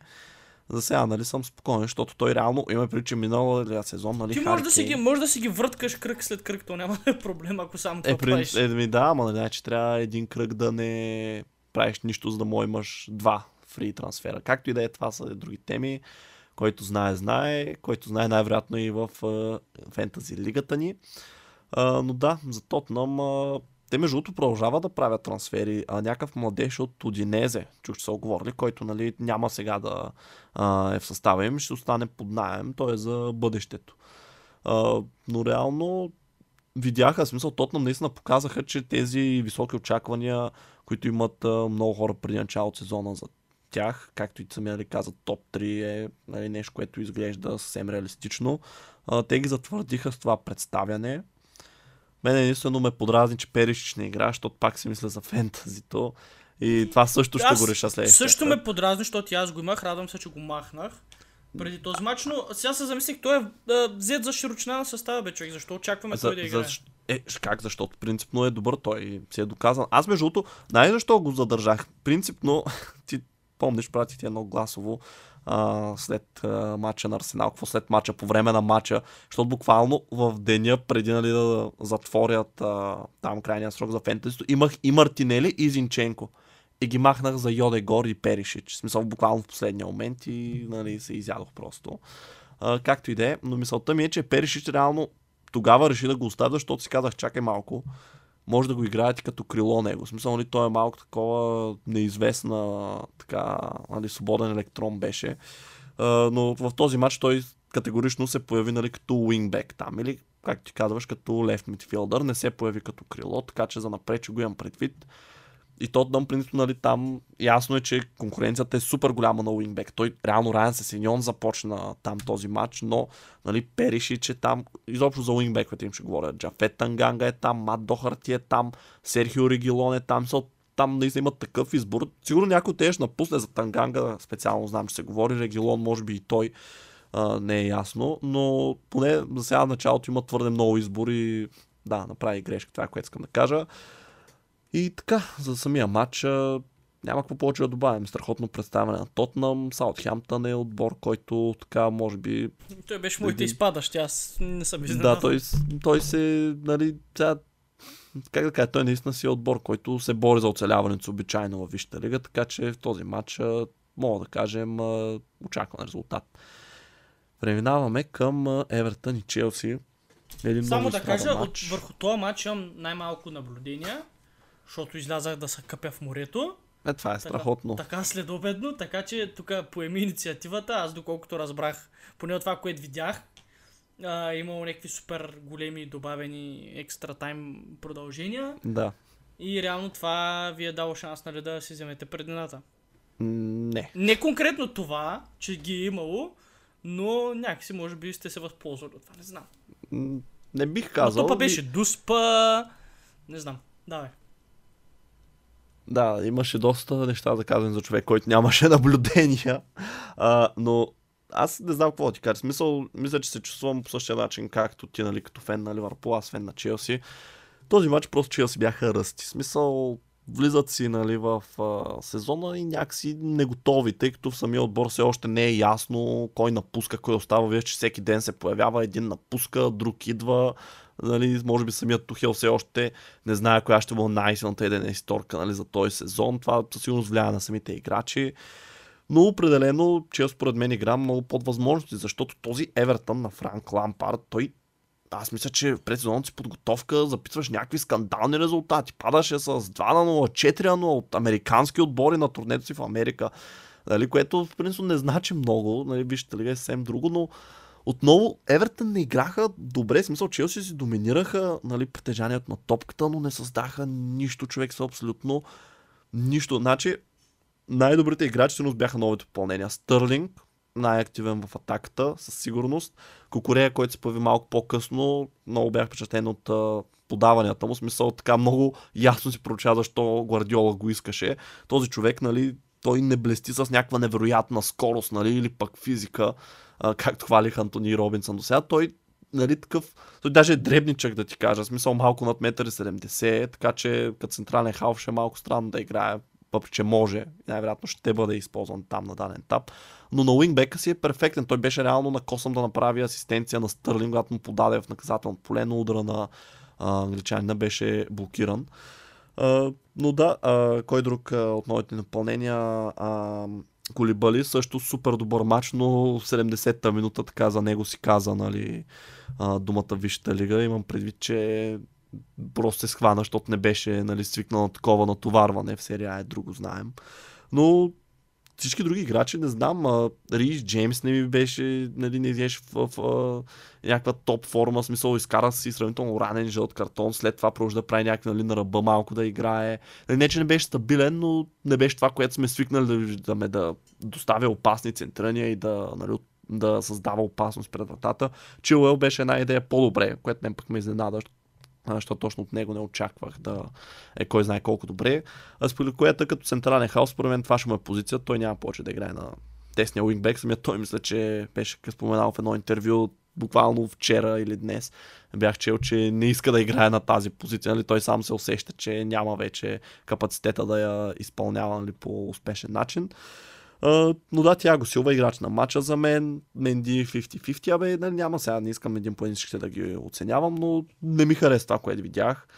За сега, нали, съм спокоен, защото той реално има преди, че минал сезон, нали, Ти може да, си ги, може да си ги върткаш кръг след кръг, то няма *laughs* да е проблем, ако само това е, правиш. Е, ми да, ама нали, че трябва един кръг да не правиш нищо, за да му имаш два фри трансфера. Както и да е, това са други теми. Който знае, знае. Който знае най-вероятно и в фентази лигата ни. А, но да, за Тотнам те между другото продължават да правят трансфери. А някакъв младеж от Одинезе, чух, че са оговорили, който нали, няма сега да а, е в състава им, ще остане под найем, той е за бъдещето. А, но реално видяха, смисъл, Тотнам наистина показаха, че тези високи очаквания, които имат а, много хора преди начало от сезона за тях, както и самия ли каза, топ 3 е нали, нещо, което изглежда съвсем реалистично. А, те ги затвърдиха с това представяне. Мен единствено ме подразни, че Периш не игра, защото пак си мисля за фентазито. И това също ще Аз го реша следващия. Също ме подразни, защото аз го имах, радвам се, че го махнах преди този матч, но сега се замислих, той е взет за широчина на състава, бе, човек. Защо очакваме за, той да играе? За, е, как? Защото принципно е добър, той си е доказан. Аз между другото, най-защо го задържах? Принципно, *laughs* ти помниш, прати ти едно гласово а, след а, матча на Арсенал, какво след матча, по време на матча, защото буквално в деня преди нали, да затворят а, там крайния срок за фентезито, имах и Мартинели и Зинченко. И ги махнах за Йодегор и Перишич. Смисъл буквално в последния момент и нали, се изядох просто. А, както и да е, но мисълта ми е, че Перишич реално тогава реши да го оставя, защото си казах, чакай малко, може да го играете като крило него. В смисъл, нали, той е малко такова неизвестна, така, нали, свободен електрон беше. А, но в този матч той категорично се появи нали, като уингбек там. Или, както ти казваш, като лев мидфилдър. Не се появи като крило, така че за напред, че го имам предвид. И Тотнам, принципно, нали, там ясно е, че конкуренцията е супер голяма на Уингбек. Той реално Райан Сесиньон започна там този матч, но нали, Периши, че там, изобщо за Уингбековете им ще говоря. Джафет Танганга е там, Мат Дохарти е там, Серхио Регилон е там. Са, там наистина имат такъв избор. Сигурно някой те ще напусне за Танганга, специално знам, че се говори. Регилон, може би и той а, не е ясно, но поне за сега началото има твърде много избори. Да, направи грешка, това е което искам да кажа. И така, за самия матч няма какво повече да добавим. Страхотно представяне на Тотнам. Саутхемптън е отбор, който така, може би... Той беше моите един... изпадащи, аз не съм изненадан. Да, той, той се, нали, сега, как да кажа, той наистина си е отбор, който се бори за оцеляването обичайно в Висшата лига, така че в този матч мога да кажем очакван резултат. Преминаваме към Евертън и Челси. Един Само да кажа, от, върху този матч имам най-малко наблюдения защото излязах да се къпя в морето. Е, това е страхотно. Така, така следобедно, така че тук поеми инициативата. Аз доколкото разбрах, поне от това, което видях, а, имало някакви супер големи добавени екстра тайм продължения. Да. И реално това ви е дало шанс нали, да си вземете предината. Не. Не конкретно това, че ги е имало, но някакси може би сте се възползвали от това, не знам. Не бих казал. Но то беше дуспа, не знам. Давай. Да, имаше доста неща да казвам за човек, който нямаше *laughs* наблюдения. А, но аз не знам какво ти кажа. Смисъл, мисля, че се чувствам по същия начин, както ти, нали, като фен на Ливърпул, аз фен на Челси. Този матч просто Челси бяха ръсти. Смисъл, влизат си нали, в а, сезона и някакси не готови, тъй като в самия отбор все още не е ясно кой напуска, кой остава. Вие, че всеки ден се появява, един напуска, друг идва. Нали, може би самият Тухел все още не знае коя ще бъде най-силната еден историка нали, за този сезон. Това със сигурност влияе на самите играчи. Но определено, че според мен игра много под възможности, защото този Евертън на Франк Лампард, той аз мисля, че в предсезонната си подготовка запитваш някакви скандални резултати. Падаше с 2 на 0, 4 на 0 от американски отбори на турнето си в Америка. Нали, което в принцип не значи много. Нали, вижте, лига е съвсем друго, но отново Евертън не играха добре, смисъл Челси си доминираха нали, притежанието на топката, но не създаха нищо, човек са абсолютно нищо. Значи, най-добрите играчи всъщност бяха новите попълнения. Стърлинг, най-активен в атаката, със сигурност. Кокорея, който се появи малко по-късно, много бях впечатлен от подаванията му. Смисъл така много ясно си проча защо Гвардиола го искаше. Този човек, нали, той не блести с някаква невероятна скорост, нали, или пък физика, а, както хвалих Антони Робинсън до сега. Той нали, такъв, той даже е дребничък да ти кажа, смисъл малко над 1,70 м, така че като централен халф ще е малко странно да играе въпреки че може, най-вероятно ще бъде използван там на даден етап. Но на уингбека си е перфектен. Той беше реално на косъм да направи асистенция на Стърлинг, когато му подаде в наказателното поле, но удара на англичанина беше блокиран. Но да, а, кой друг а, от новите напълнения? А, Колибали също супер добър матч, но в 70-та минута така за него си каза нали, а, думата Висшата лига. Имам предвид, че просто се схвана, защото не беше нали, свикнал на такова натоварване в серия е друго знаем. Но всички други играчи, не знам, а, Джеймс не ми беше, нали, не изглеждаше в, в, в някаква топ форма, смисъл изкара си сравнително ранен жълт картон, след това продължи да прави някакви нали, на ръба малко да играе. Нали, не, че не беше стабилен, но не беше това, което сме свикнали да виждаме, да доставя опасни центрания и да, нали, да създава опасност пред вратата. Чилуел беше една идея по-добре, което не пък ме изненада, защото точно от него не очаквах да е кой знае колко добре. А Спиликоята като централен хаос, според мен това ще му е позиция. Той няма повече да играе на тесния уингбек. Самия той мисля, че беше споменал в едно интервю буквално вчера или днес бях чел, че не иска да играе на тази позиция. Нали? Той сам се усеща, че няма вече капацитета да я изпълнява нали, по успешен начин. Uh, но да, тя го силва играч на матча за мен. Менди 50-50, абе, нали, няма сега, не искам един по да ги оценявам, но не ми хареса това, което видях.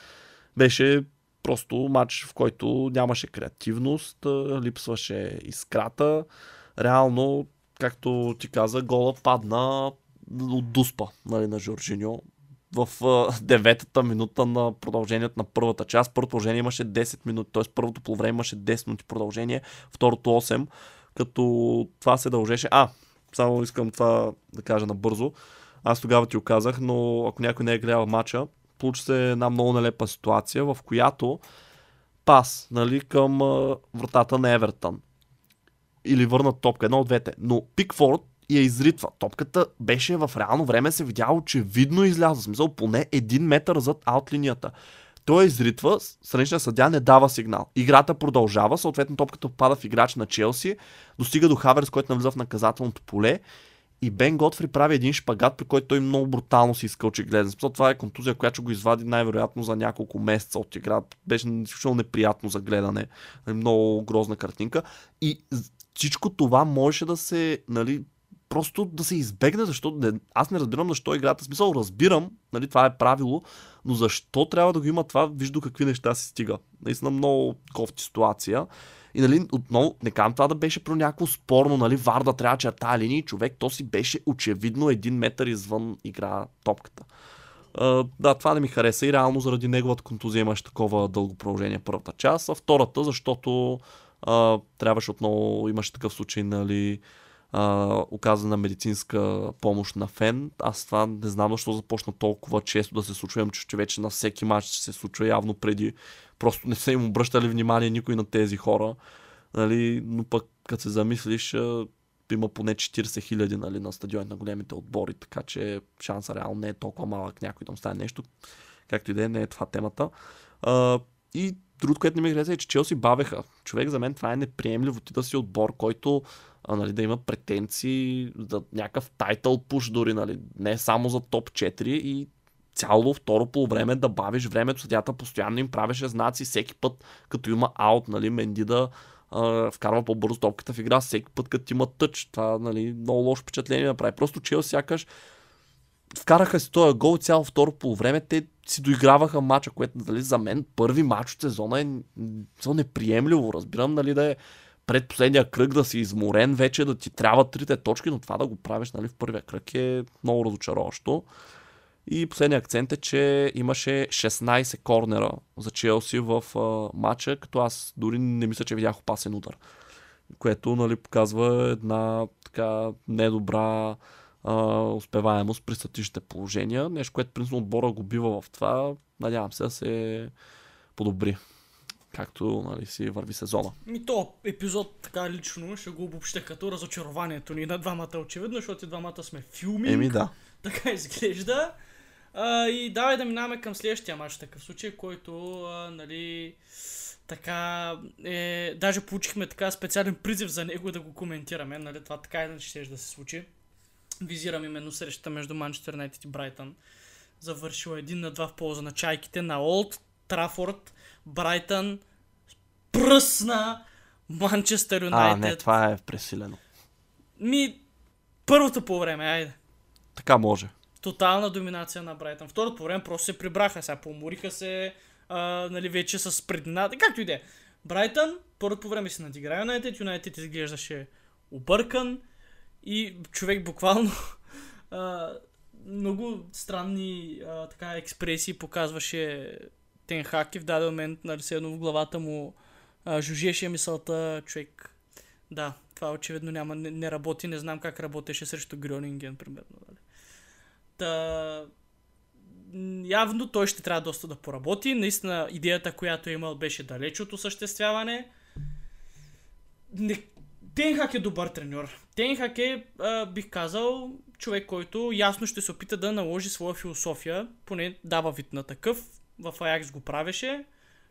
Беше просто матч, в който нямаше креативност, липсваше искрата. Реално, както ти каза, гола падна от дуспа нали, на Жоржиньо в деветата минута на продължението на първата част. Първото продължение имаше 10 минути, т.е. първото по време имаше 10 минути продължение, второто 8 като това се дължеше. А, само искам това да кажа набързо. Аз тогава ти оказах, но ако някой не е гледал матча, получи се една много нелепа ситуация, в която пас нали, към вратата на Евертън. Или върнат топка, едно от двете. Но Пикфорд я изритва. Топката беше в реално време се видяло, че видно изляза. Смисъл поне един метър зад аутлинията. Той изритва, страничния съдя не дава сигнал. Играта продължава, съответно топката попада в играч на Челси, достига до Хаверс, който навлиза в наказателното поле и Бен Готфри прави един шпагат, при който той много брутално си изкълчи гледен. Това е контузия, която го извади най-вероятно за няколко месеца от игра. Беше изключително неприятно за гледане. Много грозна картинка. И всичко това можеше да се нали, просто да се избегне, защото не, аз не разбирам защо играта. Смисъл, разбирам, нали, това е правило, но защо трябва да го има това, виж до какви неща се стига. Наистина много кофти ситуация. И нали, отново, не казвам това да беше про някакво спорно, нали, Варда трябва че тази линия, човек, то си беше очевидно един метър извън игра топката. Uh, да, това не ми хареса и реално заради неговата контузия имаше такова дълго продължение първата част, а втората, защото uh, трябваше отново, имаше такъв случай, нали, а, оказана медицинска помощ на фен. Аз това не знам защо започна толкова често да се случва. Имам че вече на всеки матч се случва явно преди. Просто не са им обръщали внимание никой на тези хора. Нали, но пък като се замислиш, има поне 40 хиляди нали, на стадион на големите отбори, така че шанса реално не е толкова малък някой да му стане нещо. Както и да е, не е това темата. А, и другото, което не ми хареса е, че Челси бавеха. Човек за мен това е неприемливо. Ти да си отбор, който а, нали, да има претенции за някакъв тайтъл пуш дори, нали, не само за топ 4 и цяло второ по време да бавиш времето, съдята постоянно им правеше знаци всеки път, като има аут, нали, Менди да вкарва по-бързо топката в игра, всеки път като има тъч. Това, нали, много лошо впечатление да прави. Просто Чел сякаш вкараха си този гол цяло второ по време, те си доиграваха матча, което нали, за мен първи матч от сезона е неприемливо. Разбирам нали, да е пред последния кръг да си изморен вече, да ти трябва трите точки, но това да го правиш нали, в първия кръг е много разочароващо. И последният акцент е, че имаше 16 корнера за Челси в а, матча, като аз дори не мисля, че видях опасен удар. Което нали, показва една така недобра а, успеваемост при статичните положения. Нещо, което принципно отбора го бива в това. Надявам се да се подобри както нали, си върви сезона. Ми то епизод така лично ще го обобща като разочарованието ни на двамата очевидно, защото и двамата сме филми. Еми да. Така изглежда. А, и давай да минаваме към следващия матч, такъв случай, който, а, нали, така, е, даже получихме така специален призив за него да го коментираме, нали, това така иначе ще да се случи. Визирам именно срещата между Манчестър Юнайтед и Брайтън. Завършила един на два в полза на чайките на Олд Трафорд Брайтън пръсна Манчестър А, Юнайтед. не, това е пресилено. Ми, първото по време, айде. Така може. Тотална доминация на Брайтън. Второто по време просто се прибраха, сега помориха се, а, нали, вече с предината, както и да е. Брайтън, първото по време си надигра Юнайтед, Юнайтед изглеждаше объркан и човек буквално *laughs* а, много странни а, така експресии показваше Тенхак и в даден момент, нали, едно в главата му а, жужеше мисълта, човек, да, това очевидно няма, не, не работи, не знам как работеше срещу Грюнинген, примерно. Нали. Та, явно той ще трябва доста да поработи. Наистина идеята, която е имал, беше далеч от осъществяване. Не... Тенхак е добър треньор. Тенхак е, а, бих казал, човек, който ясно ще се опита да наложи своя философия, поне дава вид на такъв. В Аякс го правеше.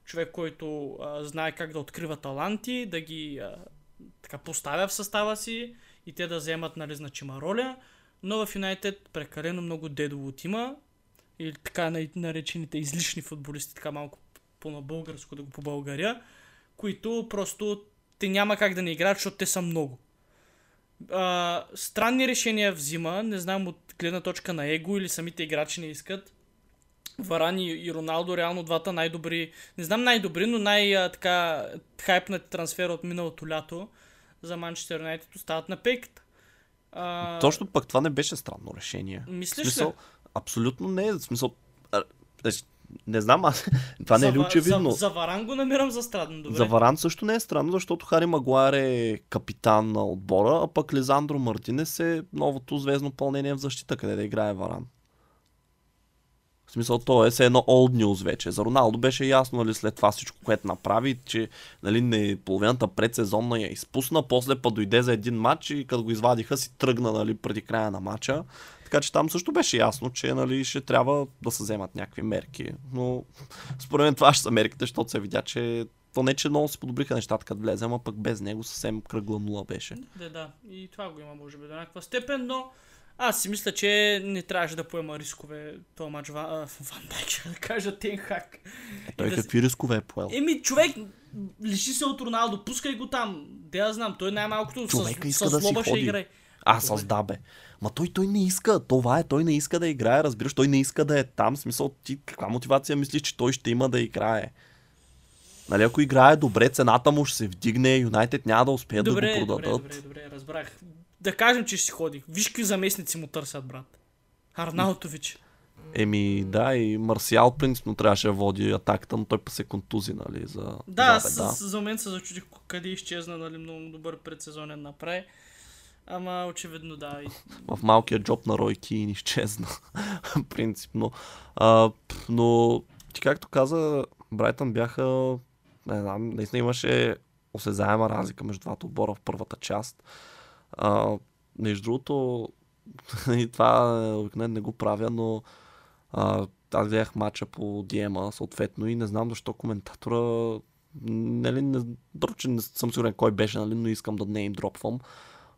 Човек, който а, знае как да открива таланти, да ги а, така поставя в състава си и те да вземат нали, значима роля. Но в Юнайтед прекалено много дедово има или така наречените излишни футболисти, така малко по-на-българско да го побългаря, които просто те няма как да не играят, защото те са много. А, странни решения взима, не знам от гледна точка на его или самите играчи не искат. Варан и, Роналдо, реално двата най-добри, не знам най-добри, но най-така хайпнати трансфера от миналото лято за Манчестър Юнайтед остават на пейката. А, Точно пък това не беше странно решение. Мислиш в смисъл, ли? абсолютно не е. В смисъл, значи, не знам аз. това не е ли очевидно? За, за Варан го намирам за странно, добре. За Варан също не е странно, защото Хари Магуайр е капитан на отбора, а пък Лизандро Мартинес е новото звездно пълнение в защита, къде да играе Варан. В смисъл, то е все едно old news вече. За Роналдо беше ясно, нали, след това всичко, което направи, че нали, не, половината предсезонна я изпусна, после па дойде за един матч и като го извадиха си тръгна нали, преди края на матча. Така че там също беше ясно, че нали, ще трябва да се вземат някакви мерки. Но според мен това ще са мерките, защото се видя, че то не, че много се подобриха нещата, като влезе, ама пък без него съвсем кръгла нула беше. Да, да. И това го има, може би, до някаква степен, но аз си мисля, че не трябваше да поема рискове този матч Ван, а, Ван Дайк, ще да кажа Тенхак. Е, той да какви рискове е поел? Еми, човек, лиши се от Роналдо, пускай го там. Де я знам, той най-малкото с, иска с да си злоба ще играе. А, с да бе. Ма той, той не иска. Това е. Той не иска да играе, разбираш. Той не иска да е там. В смисъл, ти каква мотивация мислиш, че той ще има да играе? Нали, ако играе добре, цената му ще се вдигне, Юнайтед няма да успеят Добре, да го добре, продадат. добре, добре, разбрах. Да кажем, че ще си ходи. Виж какви заместници му търсят, брат. Арнаутович. Еми, да, и Марсиал принципно трябваше да води атаката, но той па се контузи, нали, за... Да, за, с, с, за момент се зачудих къде изчезна, нали, много добър предсезонен направи. Ама очевидно да. В малкия джоб на Рой Кин изчезна. *laughs* Принципно. А, но ти както каза, Брайтън бяха... Не знам, наистина имаше осезаема разлика между двата отбора в първата част. А, между другото, *laughs* и това обикновено не го правя, но а, аз гледах матча по Диема, съответно, и не знам защо коментатора нали, не, че не съм сигурен кой беше, нали, но искам да не им дропвам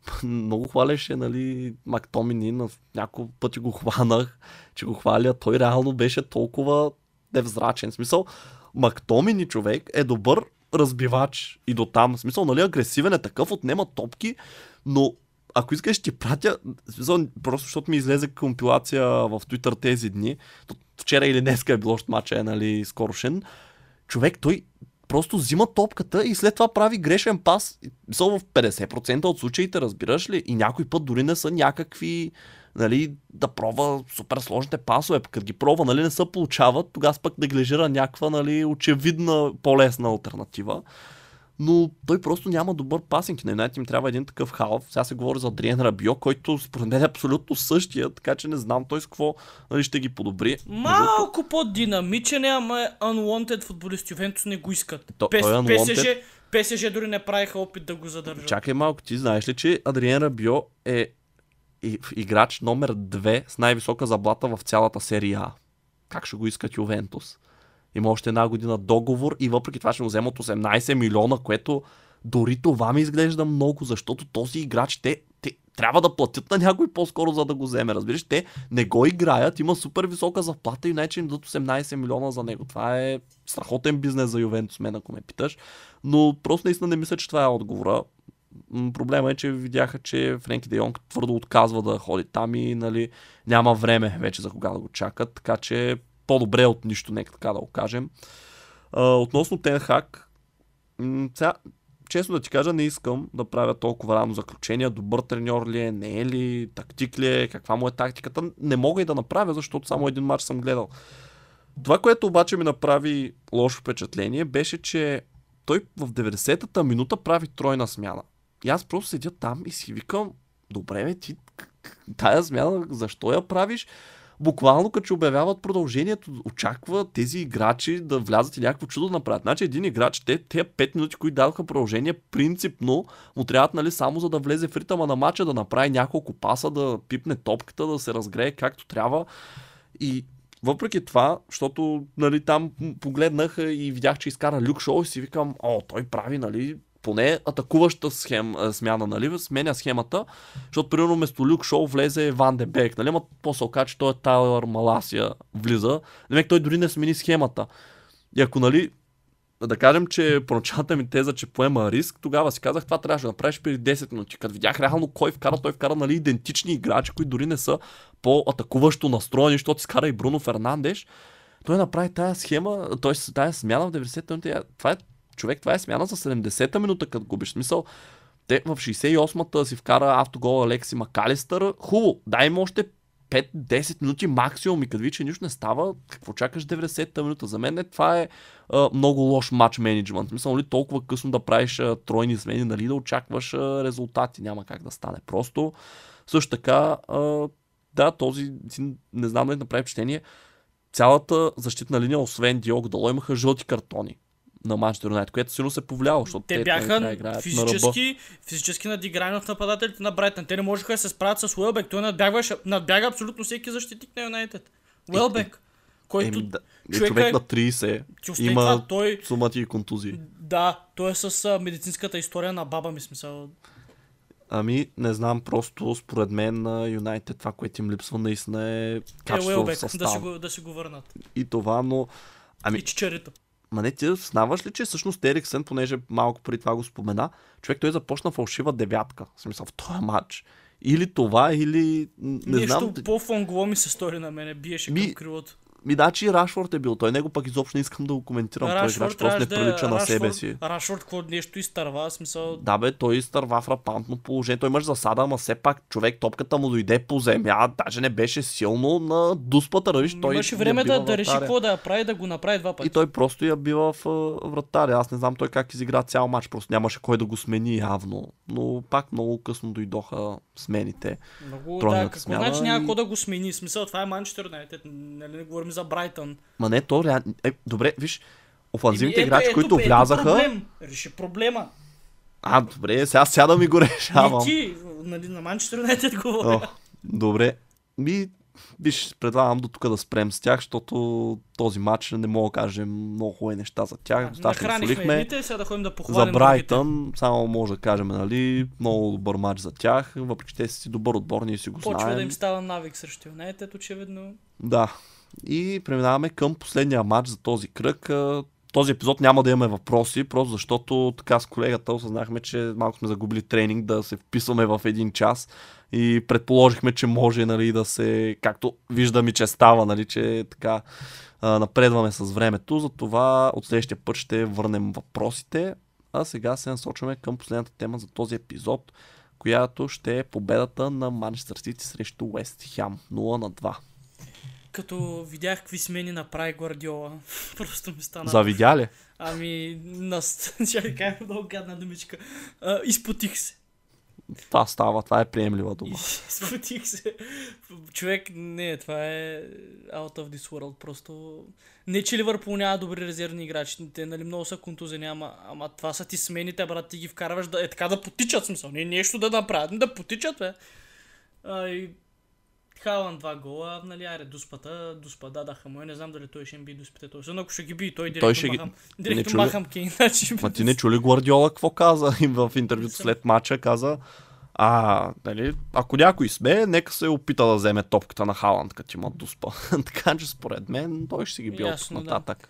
*laughs* много хваляше, нали, Мактомини, на няколко пъти го хванах, че го хваля. Той реално беше толкова невзрачен. В смисъл, Мактомини човек е добър разбивач и до там. В смисъл, нали, агресивен е такъв, отнема топки, но ако искаш, ти пратя, смисъл, просто защото ми излезе компилация в Twitter тези дни, вчера или днеска е било още матча, е, нали, скорошен, човек, той просто взима топката и след това прави грешен пас. Мисъл в 50% от случаите, разбираш ли? И някой път дори не са някакви, нали, да пробва супер сложните пасове. Като ги пробва, нали, не се получават, тогава пък неглижира някаква, нали, очевидна, по-лесна альтернатива. Но той просто няма добър пасинг. На Юнайтед им трябва един такъв халф. Сега се говори за Адриен Рабио, който според мен е абсолютно същия, така че не знам той с какво нали, ще ги подобри. Малко по-динамичен е, ама е unwanted футболист. Ювентус не го искат. То- Пес, той е unwanted. ПСЖ, ПСЖ дори не правиха опит да го задържат. Чакай малко, ти знаеш ли, че Адриен Рабио е играч номер 2 с най-висока заплата в цялата серия А. Как ще го искат Ювентус? Има още една година договор и въпреки това ще му вземат 18 милиона, което дори това ми изглежда много, защото този играч, те, те, трябва да платят на някой по-скоро, за да го вземе. Разбираш, те не го играят, има супер висока заплата и им дадат 18 милиона за него. Това е страхотен бизнес за Ювентус, мен, ако ме питаш. Но просто наистина не мисля, че това е отговора. Проблема е, че видяха, че Френки Де Йонг твърдо отказва да ходи там и нали, няма време вече за кога да го чакат, така че по-добре от нищо, нека така да го кажем. А, относно Тенхак, сега, честно да ти кажа, не искам да правя толкова рано заключения. Добър треньор ли е, не е ли, тактик ли е, каква му е тактиката. Не мога и да направя, защото само един матч съм гледал. Това, което обаче ми направи лошо впечатление, беше, че той в 90-та минута прави тройна смяна. И аз просто седя там и си викам, добре, бе, ти тая смяна, защо я правиш? Буквално като обявяват продължението, очаква тези играчи да влязат и някакво чудо да направят. Значи един играч, те, тези 5 минути, които дадоха продължение, принципно му трябват нали, само за да влезе в ритъма на матча, да направи няколко паса, да пипне топката, да се разгрее както трябва. И въпреки това, защото нали, там погледнах и видях, че изкара Люк Шоу и си викам, о, той прави нали, поне атакуваща схем, смяна, нали, сменя схемата, защото примерно вместо Люк Шоу влезе Ван де Бек, нали, ама после оказа, че той е Тайлър Маласия влиза, нали, той дори не смени схемата. И ако, нали, да кажем, че поначалната ми теза, че поема риск, тогава си казах, това трябваше да направиш преди 10 минути. Като видях реално кой вкара, той вкара нали, идентични играчи, които дори не са по-атакуващо настроени, защото си скара и Бруно Фернандеш. Той направи тази схема, т.е. тази смяна в 90 минути. Това е човек, това е смяна за 70-та минута, като губиш. Смисъл, те в 68-та си вкара автогол Алекси Макалистър. Хубаво, дай му още 5-10 минути максимум и като че нищо не става, какво чакаш 90-та минута? За мен е, това е а, много лош матч менеджмент. Мисля, нали, толкова късно да правиш а, тройни смени, нали, да очакваш а, резултати. Няма как да стане. Просто също така, а, да, този, не знам да направи впечатление, цялата защитна линия, освен Диог Дало, имаха жълти картони на Манчестър Юнайтед, което силно се повлияло, защото те, те бяха физически, физически надиграни от нападателите на Брайтън. Те не можеха да се справят с Уелбек. Той надбягваше, надбяга абсолютно всеки защитник на Юнайтед. Уелбек, който Еми, да, човек, човек на 30 има това, той... сумати и контузии. Да, той е с а, медицинската история на баба ми смисъл. Ами, не знам, просто според мен на Юнайтед това, което им липсва наистина е качество е, Уелбек, да си, го, да си го върнат. И това, но... Ами, и чичарито. Ма не, ти знаваш ли, че всъщност Ериксен, понеже малко преди това го спомена, човек той започна фалшива девятка, в смисъл в този матч. Или това, или... Не Нещо знам. по-фонгло ми се стори на мене, биеше ми... към крилото. Ми да, че Рашфорд е бил. Той него пък изобщо не искам да го коментирам. Рашфорд той играч просто не прилича да, на себе си. Рашфорд какво нещо изтърва, смисъл. Да бе, той изтърва в рапантно положение. Той имаш засада, ама все пак човек топката му дойде по земя, даже не беше силно на дуспата. Виж, той Имаше време да, да реши какво да я прави, да го направи два пъти. И той просто я бива в вратаря. Аз не знам той как изигра цял матч, просто нямаше кой да го смени явно. Но пак много късно дойдоха смените. Много, да, какво смяна, значи няма и... да го смени? Смисъл, това е Манчестър Юнайтед. Нали не говорим за Брайтън. Ма не, то ре... е, добре, виж, офанзивните ето, играчи, ето, които ето, влязаха... Проблем. Реши проблема. А, добре, сега сядам и го решавам. Не ти, нали, на Манчестър Юнайтед говоря. О, добре. Ми, виж, предлагам до тук да спрем с тях, защото този матч не мога да кажем много хубави неща за тях. Нахранихме едните, сега да ходим да похвалим За Брайтън, само може да кажем, нали, много добър матч за тях, въпреки че те си добър отбор, ние си го Почва знаем. да им става навик срещу Юнайтед, очевидно. Да, и преминаваме към последния матч за този кръг. Този епизод няма да имаме въпроси, просто защото така с колегата осъзнахме, че малко сме загубили тренинг да се вписваме в един час и предположихме, че може нали, да се, както виждаме, че става, нали, че така напредваме с времето, затова от следващия път ще върнем въпросите, а сега се насочваме към последната тема за този епизод, която ще е победата на Манчестър Сити срещу Уест Хям 0 на 2 като видях какви смени направи Гвардиола, *laughs* просто ми стана... Завидя ли? Ами, нас... Чакай, как много гадна думичка. А, изпотих се. Това става, това е приемлива дума. *laughs* Изпотих се. Човек, не, това е out of this world. Просто... Не, че Ливърпул няма добри резервни играчи. Те, нали, много са контузени, ама, ама това са ти смените, брат, ти ги вкарваш да е така да потичат смисъл. Не нещо да направят, да потичат, бе. А, и Халан два гола, нали, аре, дуспата, дуспа дадаха му, не знам дали той ще им би дуспите, той ако ще ги би, той директно той ще махам, ги... директно махам Кейн. Значи... Ма ти не чули Гвардиола какво каза *laughs* им в интервюто след матча, каза, А, нали, ако някой сме, нека се опита да вземе топката на Халанд, като има дуспа. *laughs* така че според мен той ще си ги бил Ясно, да. нататък.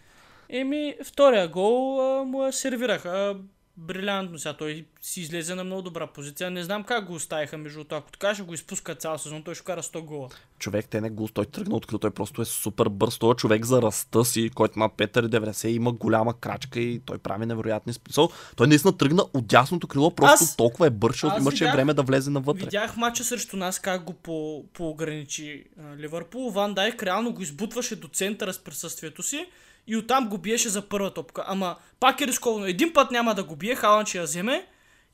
Еми, втория гол а, му я сервираха брилянтно. Сега той си излезе на много добра позиция. Не знам как го оставиха между другото. Ако така ще го изпуска цял сезон, той ще кара 100 гола. Човек, те не го, той тръгна открито, той просто е супер бърз. Той е човек за ръста си, който има 5,90 има голяма крачка и той прави невероятни смисъл. Той наистина тръгна от дясното крило, просто Аз- толкова е бърз, защото имаше видях- време да влезе навътре. Видях мача срещу нас как го по, поограничи Ливърпул. Ван Дайк реално го избутваше до центъра с присъствието си и оттам го биеше за първа топка. Ама пак е рисковано. Един път няма да го бие, Халан ще я вземе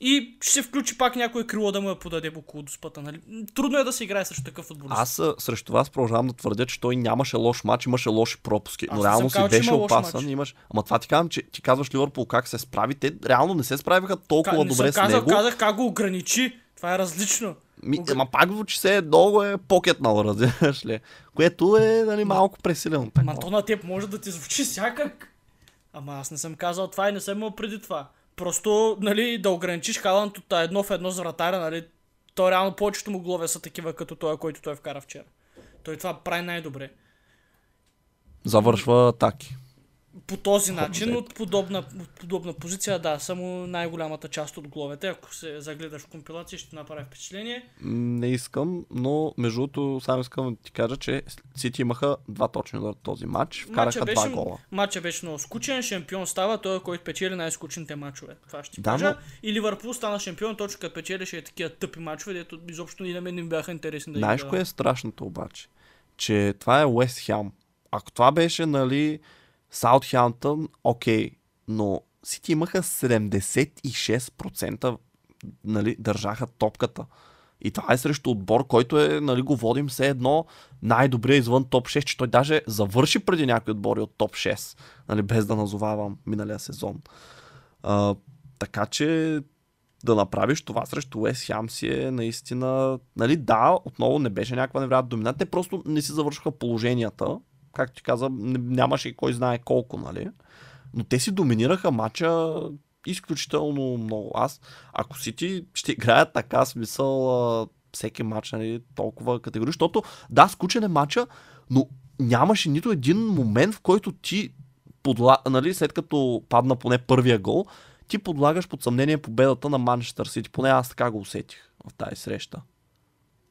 и ще се включи пак някое крило да му я подаде около доспата. Нали? М, Трудно е да се играе срещу такъв футболист. Аз срещу вас продължавам да твърдя, че той нямаше лош матч, имаше лоши пропуски. Но реално си казал, беше опасен. Имаш... Ама това ти казвам, че ти казваш Ливърпул как се справи. Те реално не се справиха толкова Ка- добре съм с казал, него. казах как го ограничи. Това е различно. Ми, Огр- ама пак звучи се много е покетнал, разбираш *laughs* ли? Което е нали, малко пресилено. Ама то на теб може да ти звучи всякак. Ама аз не съм казал това и не съм имал преди това. Просто, нали, да ограничиш Халанд от едно в едно с вратаря, нали, то реално повечето му голове са такива като този, който той вкара вчера. Той това прави най-добре. Завършва атаки. По този начин, от подобна, от подобна позиция, да, само най-голямата част от головете. Ако се загледаш в компилация, ще направи впечатление. Не искам, но между другото, само искам да ти кажа, че Сити имаха два точни удара този матч. Вкараха Матча два беше, гола. матча беше много скучен, шампион става той, който печели най-скучните матчове. Това ще ти Да, кажа. но- И Ливърпул стана шампион, точно като печелеше е такива тъпи матчове, дето изобщо и на мен не бяха интересни да Знаеш кое е страшното обаче? Че това е Уест Хем. Ако това беше, нали, Саутхемптън, окей, но Сити имаха 76% нали, държаха топката. И това е срещу отбор, който е, нали, го водим все едно най-добрия извън топ 6, че той даже завърши преди някои отбори от топ 6, нали, без да назовавам миналия сезон. А, така че да направиш това срещу Уест Хем си е наистина... Нали, да, отново не беше някаква невероятна доминант. Те просто не си завършиха положенията. Както ти каза, нямаше и кой знае колко, нали? Но те си доминираха матча изключително много. Аз, ако Сити ще играят така, смисъл всеки матч, нали, толкова категория, защото да, скучен е матча, но нямаше нито един момент, в който ти подла... нали, след като падна поне първия гол, ти подлагаш под съмнение победата на Манчестър Сити. Поне аз така го усетих в тази среща.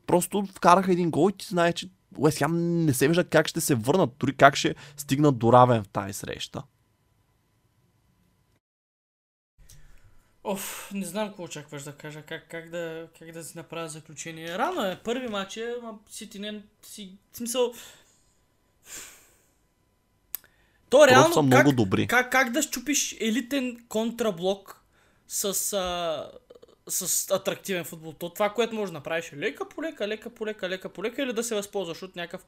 Просто вкараха един гол и ти знаеш, че Уест Хем не се вижда как ще се върнат, дори как ще стигнат до равен в тази среща. Оф, не знам какво очакваш да кажа, как, как, да, как да си направя заключение. Рано е, първи матч е, ма Сити не си, смисъл... То Просто реално са как, много добри. Как, как да щупиш елитен контраблок с, а, с атрактивен футбол? То това, което можеш да направиш е лека по лека, лека по лека, лека по лека или да се възползваш от някакъв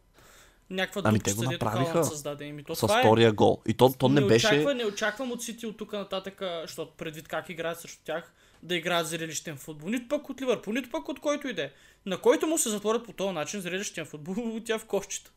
някаква Ами те го направиха създаде. Еми, то С е, втория гол. И то, то не, беше... очаква, не очаквам от Сити от тук нататък, защото предвид как играят срещу тях, да играят зрелищен футбол. Нито пък от Ливърпул, нито пък от който иде. На който му се затворят по този начин зрелищен футбол, *laughs* тя в кошчета.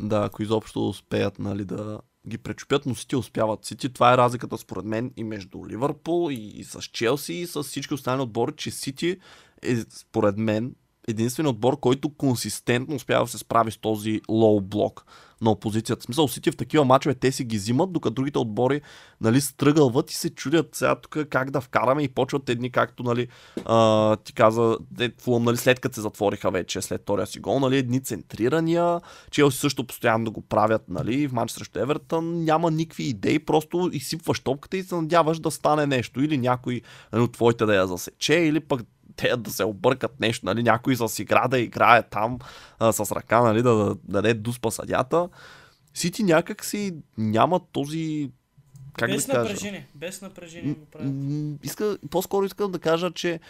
Да, ако изобщо успеят нали, да ги пречупят, но Сити успяват. Сити, това е разликата според мен и между Ливърпул и, с Челси и с всички останали отбори, че Сити е според мен единствен отбор, който консистентно успява да се справи с този лоу блок на опозицията. В смисъл, Сити в такива мачове те си ги взимат, докато другите отбори нали, стръгълват и се чудят сега тук как да вкараме и почват едни, както нали, а, ти каза, де, Фулъм, нали, след като се затвориха вече след втория си гол, нали, едни центрирания, Челси също постоянно да го правят нали, в матч срещу Евертън, няма никакви идеи, просто изсипваш топката и се надяваш да стане нещо или някой нали, от твоите да я засече, или пък те да се объркат нещо, нали, някой с игра да играе там а, с ръка, нали, да, да даде дуспа съдята. Сити някак си няма този как без да кажа? напрежение. Без напрежение го правят. Иска, по-скоро искам да кажа, че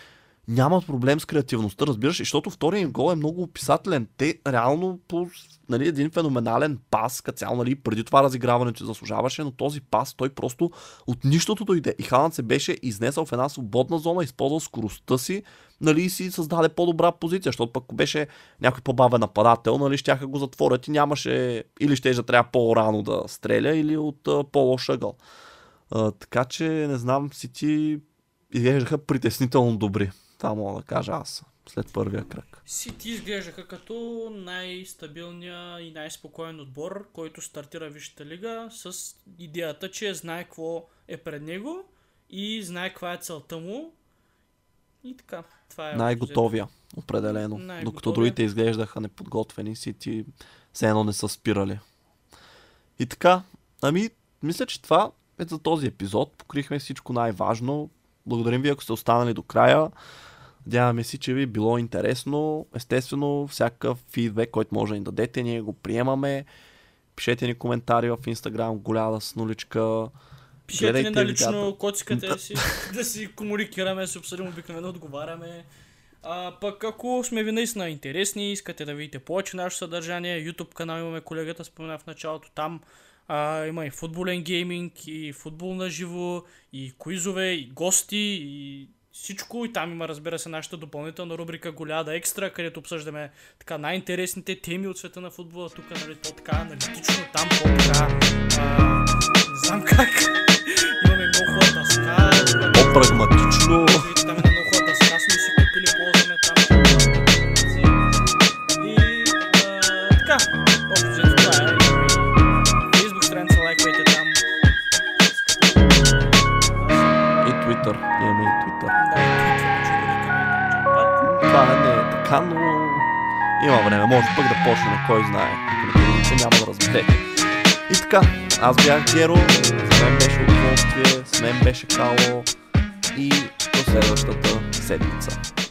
нямат проблем с креативността, разбираш, защото втория им гол е много описателен. Те реално по нали, един феноменален пас, като цяло, нали, преди това разиграването заслужаваше, но този пас той просто от нищото дойде. И Халанд се беше изнесъл в една свободна зона, използвал скоростта си, нали, и си създаде по-добра позиция, защото пък беше някой по-бавен нападател, нали, щяха го затворят и нямаше, или ще трябва по-рано да стреля, или от по-лош ъгъл. Така че, не знам, Сити изглеждаха притеснително добри. Това мога да кажа аз след първия кръг. Сити изглеждаха като най-стабилния и най-спокоен отбор, който стартира Висшата лига с идеята, че знае какво е пред него и знае каква е целта му. И така, това е... Най-готовия, определено. Най-готовия. Докато другите изглеждаха неподготвени, Сити все едно не са спирали. И така, ами, мисля, че това е за този епизод. Покрихме всичко най-важно. Благодарим ви, ако сте останали до края. Надяваме си, че ви е било интересно. Естествено, всякакъв фидбек, който може да ни дадете, ние го приемаме. Пишете ни коментари в Инстаграм, голяда с нуличка. Пишете ни Гледайте на лично видеята. коцката да си, *laughs* да си комуникираме, се обсъдим, обикновено отговаряме. А, пък ако сме ви наистина интересни, искате да видите повече наше съдържание, YouTube канал имаме колегата, спомена в началото, там а, има и футболен гейминг, и футбол на живо, и куизове, и гости, и всичко. И там има, разбира се, нашата допълнителна рубрика Голяда Екстра, където обсъждаме така най-интересните теми от света на футбола. Тук, нали, по-така аналитично, там по-така... а, не знам как. Имаме много хора дъска. По-прагматично. Там има много хора дъска, сме си купили, ползваме там. И а, така, общо взето това е. Facebook страница, лайквайте там. И Twitter. Така, но има време. Може пък да почне, кой знае. Видите, няма да разберете. И така, аз бях Геро, с мен беше удоволствие, с мен беше Кало и до следващата седмица.